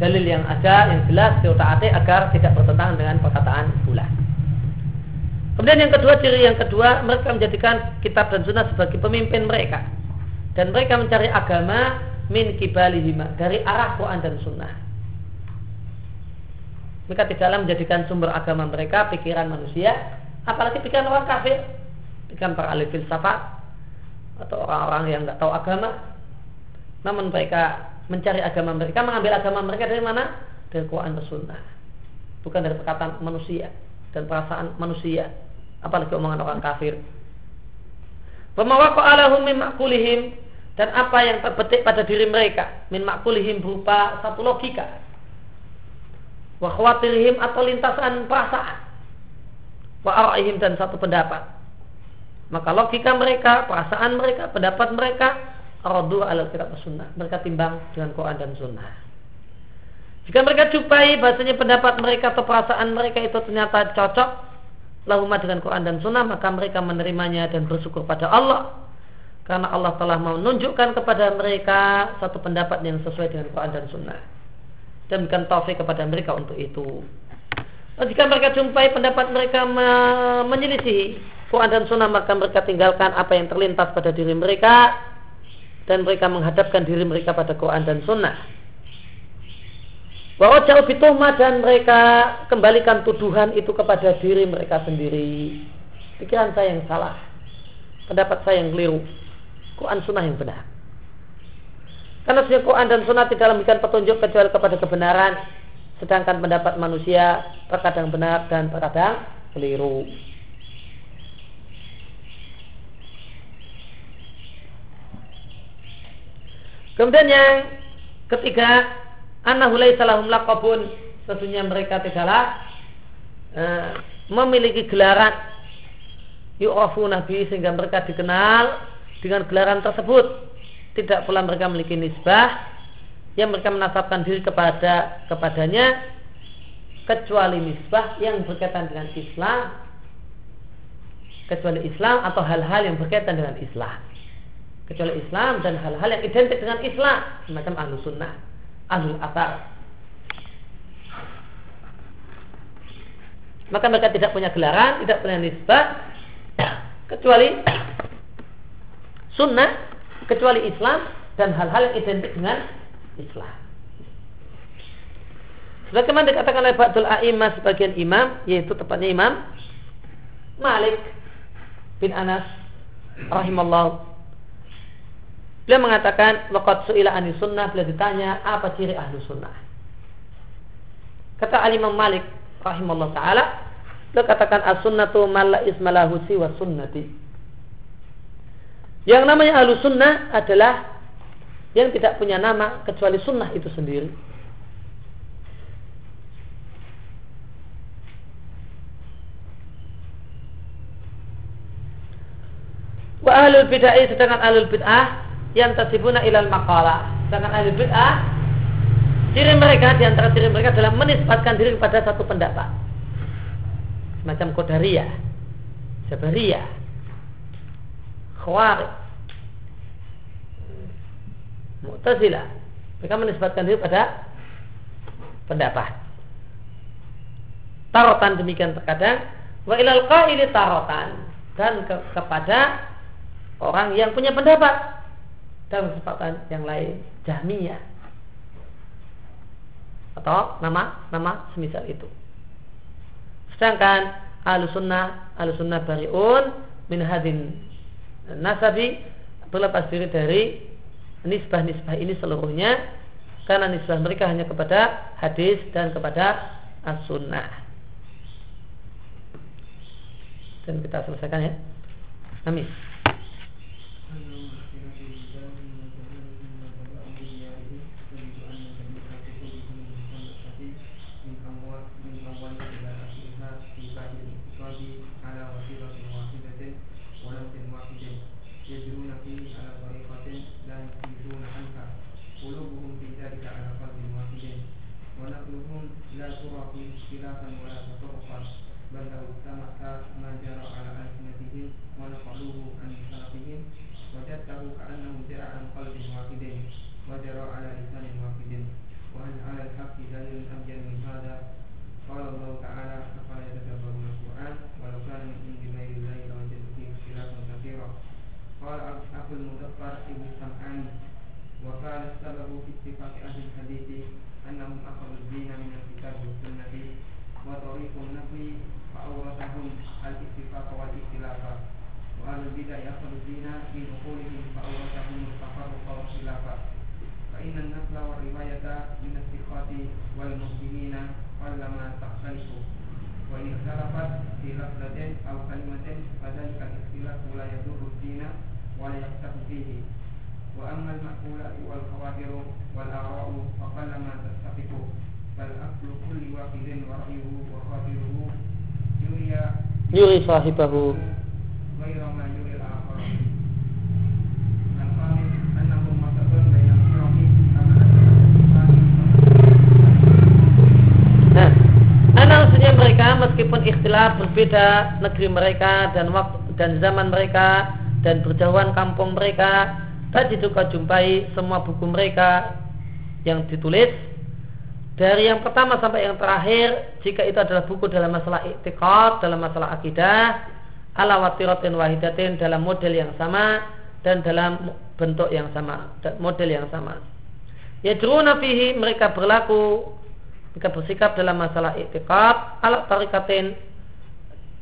dalil yang ada yang jelas diotak atik agar tidak bertentangan dengan perkataan fulan. Kemudian yang kedua ciri yang kedua mereka menjadikan kitab dan sunnah sebagai pemimpin mereka dan mereka mencari agama min kibalihima dari arah Quran dan Sunnah. Mereka tidaklah menjadikan sumber agama mereka pikiran manusia, apalagi pikiran orang kafir, pikiran para ahli filsafat atau orang-orang yang nggak tahu agama. Namun mereka mencari agama mereka, mengambil agama mereka dari mana? Dari Quran dan Sunnah, bukan dari perkataan manusia dan perasaan manusia, apalagi omongan orang kafir. Pemawako alahum makulihim dan apa yang terbetik pada diri mereka? Min makulihim berupa satu logika. Wa atau lintasan perasaan. Wa dan satu pendapat. Maka logika mereka, perasaan mereka, pendapat mereka radu ala kitab sunnah. Mereka timbang dengan Quran dan sunnah. Jika mereka jumpai bahasanya pendapat mereka atau perasaan mereka itu ternyata cocok lahumah dengan Quran dan sunnah maka mereka menerimanya dan bersyukur pada Allah karena Allah telah menunjukkan kepada mereka satu pendapat yang sesuai dengan Quran dan Sunnah dan berikan taufik kepada mereka untuk itu. Dan jika mereka jumpai pendapat mereka menyelisih Quran dan Sunnah maka mereka tinggalkan apa yang terlintas pada diri mereka dan mereka menghadapkan diri mereka pada Quran dan Sunnah. Bahwa jauh fituhmah dan mereka kembalikan tuduhan itu kepada diri mereka sendiri. Pikiran saya yang salah, pendapat saya yang keliru. Quran Sunnah yang benar. Karena sejak Quran dan Sunnah tidak memberikan petunjuk kecuali kepada kebenaran, sedangkan pendapat manusia terkadang benar dan terkadang keliru. Kemudian yang ketiga, anahulai salahum laqabun, tentunya mereka tidaklah uh, memiliki gelaran. Yu'rafu nabi sehingga mereka dikenal dengan gelaran tersebut. Tidak pula mereka memiliki nisbah yang mereka menasabkan diri kepada kepadanya kecuali nisbah yang berkaitan dengan Islam. Kecuali Islam atau hal-hal yang berkaitan dengan Islam. Kecuali Islam dan hal-hal yang identik dengan Islam. Semacam ahlu sunnah ahlul atar maka mereka tidak punya gelaran tidak punya nisbah kecuali sunnah kecuali Islam dan hal-hal yang identik dengan Islam. Sebagaimana dikatakan oleh Ba'dul A'imah sebagian imam, yaitu tepatnya imam Malik bin Anas rahimallahu Beliau mengatakan waqad su'ila ani sunnah beliau ditanya apa ciri ahlu sunnah. Kata Al-Imam Malik rahimallahu taala beliau katakan as-sunnatu man la ismalahu siwa sunnati. Yang namanya ahlu sunnah adalah yang tidak punya nama kecuali sunnah itu sendiri. Wa ahlul bid'ah sedangkan ahlul bid'ah yang tasibuna ilal maqala. Sedangkan ahlul bid'ah ciri mereka di antara ciri mereka adalah menisbatkan diri kepada satu pendapat. Semacam Qadariyah, Jabariyah, Khawarij, Mu'tazilah. Mereka menisbatkan diri pada pendapat. Tarotan demikian terkadang wa ilal qaili tarotan dan ke, kepada orang yang punya pendapat dalam kesempatan yang lain Jahmiyah atau nama nama semisal itu. Sedangkan alusunnah alusunnah bariun min hadin nasabi berlepas diri dari nisbah-nisbah ini seluruhnya karena nisbah mereka hanya kepada hadis dan kepada as-sunnah. Dan kita selesaikan ya. Amin. صفات أهل الحديث أنهم أخذوا الدين من الكتاب والسنة وطريق النفي فأورثهم الاتفاق والاختلاف. وأهل البدع أخذوا الدين في دخولهم فأورثهم التفرق والخلاف فإن النقل والرواية من الثقات والمسلمين قلما تختلف. وإن اختلفت في لفظة أو كلمة فذلك الاختلاف لا يضر الدين ولا يفتح فيه. Yuri sahibahu Nah, analoginya mereka meskipun ikhtilaf berbeda negeri mereka dan waktu dan zaman mereka dan berjauhan kampung mereka, tadi juga jumpai semua buku mereka yang ditulis. Dari yang pertama sampai yang terakhir jika itu adalah buku dalam masalah iktikad dalam masalah akidah ala watiratin wahidatin dalam model yang sama dan dalam bentuk yang sama model yang sama. Ya fihi mereka berlaku mereka bersikap dalam masalah iktikad ala tarikatin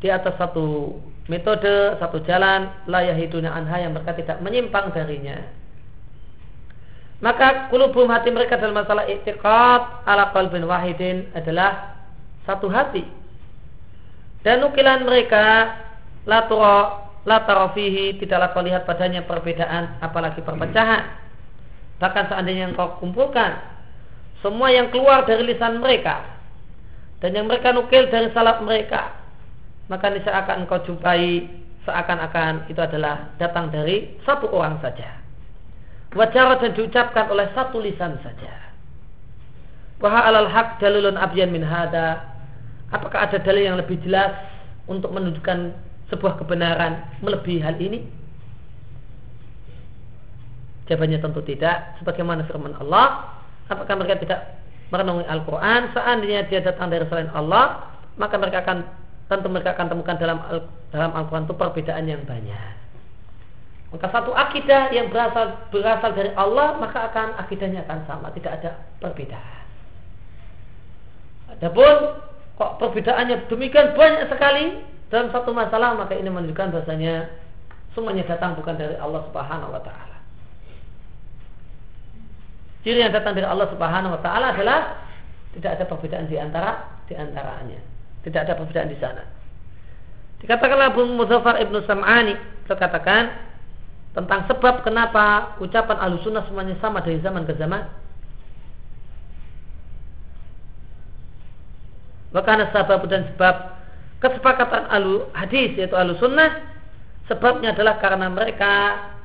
di atas satu metode satu jalan layahiduna anha yang mereka tidak menyimpang darinya maka kulubum hati mereka dalam masalah i'tiqad ala qalbin wahidin adalah satu hati. Dan nukilan mereka la tara la tarafihi tidaklah kau lihat padanya perbedaan apalagi perpecahan. Bahkan seandainya engkau kumpulkan semua yang keluar dari lisan mereka dan yang mereka nukil dari salaf mereka maka niscaya akan engkau jumpai seakan-akan itu adalah datang dari satu orang saja wajar dan diucapkan oleh satu lisan saja. Wahai alal haq dalilun abyan min hada. Apakah ada dalil yang lebih jelas untuk menunjukkan sebuah kebenaran melebihi hal ini? Jawabannya tentu tidak. Sebagaimana firman Allah, apakah mereka tidak merenungi Al-Quran? Seandainya dia datang dari selain Allah, maka mereka akan tentu mereka akan temukan dalam dalam Al-Quran itu perbedaan yang banyak. Maka satu akidah yang berasal berasal dari Allah maka akan akidahnya akan sama, tidak ada perbedaan. Adapun kok perbedaannya demikian banyak sekali dalam satu masalah maka ini menunjukkan bahasanya semuanya datang bukan dari Allah Subhanahu wa taala. Ciri yang datang dari Allah Subhanahu wa taala adalah tidak ada perbedaan di antara di antaranya. Tidak ada perbedaan di sana. Dikatakanlah Abu Muzaffar Ibnu Sam'ani, berkatakan tentang sebab kenapa ucapan alusunah semuanya sama dari zaman ke zaman. Bahkan sebab dan sebab kesepakatan alu hadis yaitu alusunnah sebabnya adalah karena mereka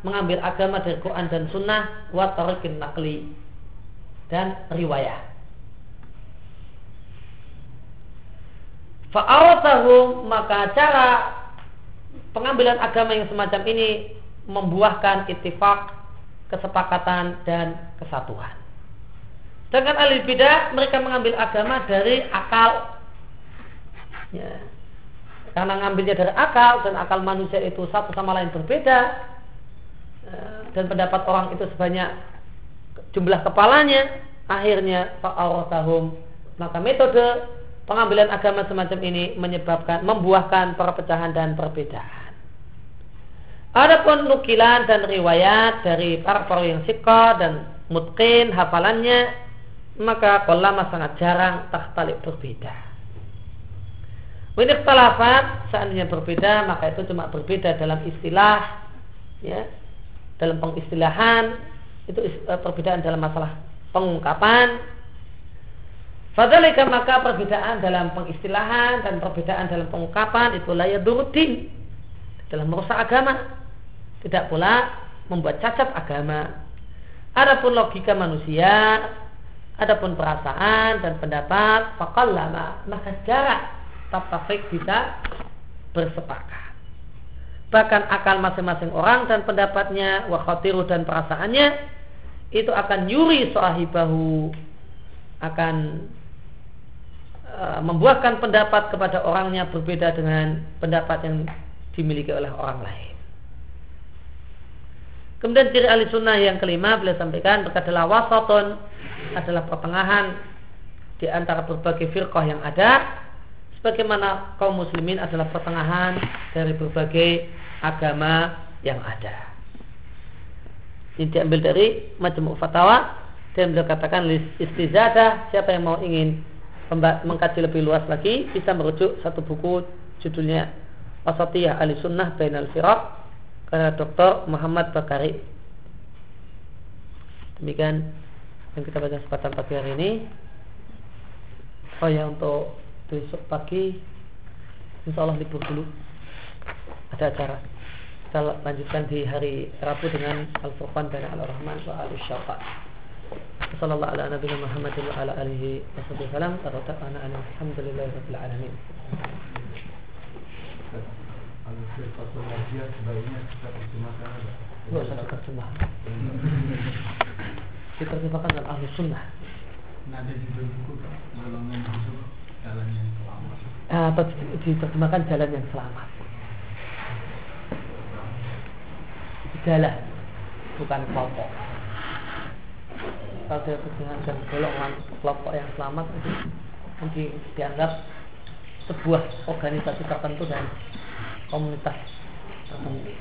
mengambil agama dari Quran dan Sunnah wa tarikin nakli dan riwayah. Fa'aratahum maka cara pengambilan agama yang semacam ini membuahkan ittifaq, kesepakatan dan kesatuan. Dengan ahli bidah mereka mengambil agama dari akal. Ya. Karena ngambilnya dari akal dan akal manusia itu satu sama lain berbeda ya. dan pendapat orang itu sebanyak jumlah kepalanya akhirnya fa'aratahum maka metode pengambilan agama semacam ini menyebabkan membuahkan perpecahan dan perbedaan. Adapun nukilan dan riwayat dari para perawi yang sikah dan mutkin hafalannya maka kolama sangat jarang tak talik berbeda. Ini talafat seandainya berbeda maka itu cuma berbeda dalam istilah ya dalam pengistilahan itu eh, perbedaan dalam masalah pengungkapan Fadalika maka perbedaan dalam pengistilahan dan perbedaan dalam pengungkapan itu layak durutin dalam merusak agama. Tidak pula membuat cacat agama. Adapun logika manusia, adapun perasaan dan pendapat, lama maka jarak tafsir bisa bersepakat. Bahkan akal masing-masing orang dan pendapatnya, wakhatiru dan perasaannya itu akan yuri sahibahu akan membuahkan pendapat kepada orangnya berbeda dengan pendapat yang dimiliki oleh orang lain. Kemudian ciri ahli sunnah yang kelima beliau sampaikan adalah wasaton adalah pertengahan di antara berbagai firqah yang ada sebagaimana kaum muslimin adalah pertengahan dari berbagai agama yang ada. Ini diambil dari macam fatwa dan beliau katakan istizadah siapa yang mau ingin mengkaji lebih luas lagi bisa merujuk satu buku judulnya Wasatiyah Ali Sunnah Bain al Firaq karena Dr. Muhammad Bakari. Demikian yang kita baca kesempatan pagi hari ini. Oh ya untuk besok pagi Insya Allah libur dulu Ada acara Kita lanjutkan di hari Rabu dengan Al-Furqan dan Al-Rahman wa Al-Syafa' Sallallahu ala nabiyina Muhammad wa ala alihi wa sahbihi salam. Taqana ana alhamdulillahi rabbil alamin. Tidak usah terjemah ahli sunnah ah, Atau diterjemahkan jalan yang selamat Jalan Bukan kelompok kalau dia dan golongan kelompok yang selamat itu nanti dianggap sebuah organisasi tertentu dan komunitas tertentu.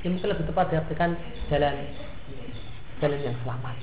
Ini mungkin lebih tepat diartikan jalan jalan yang selamat.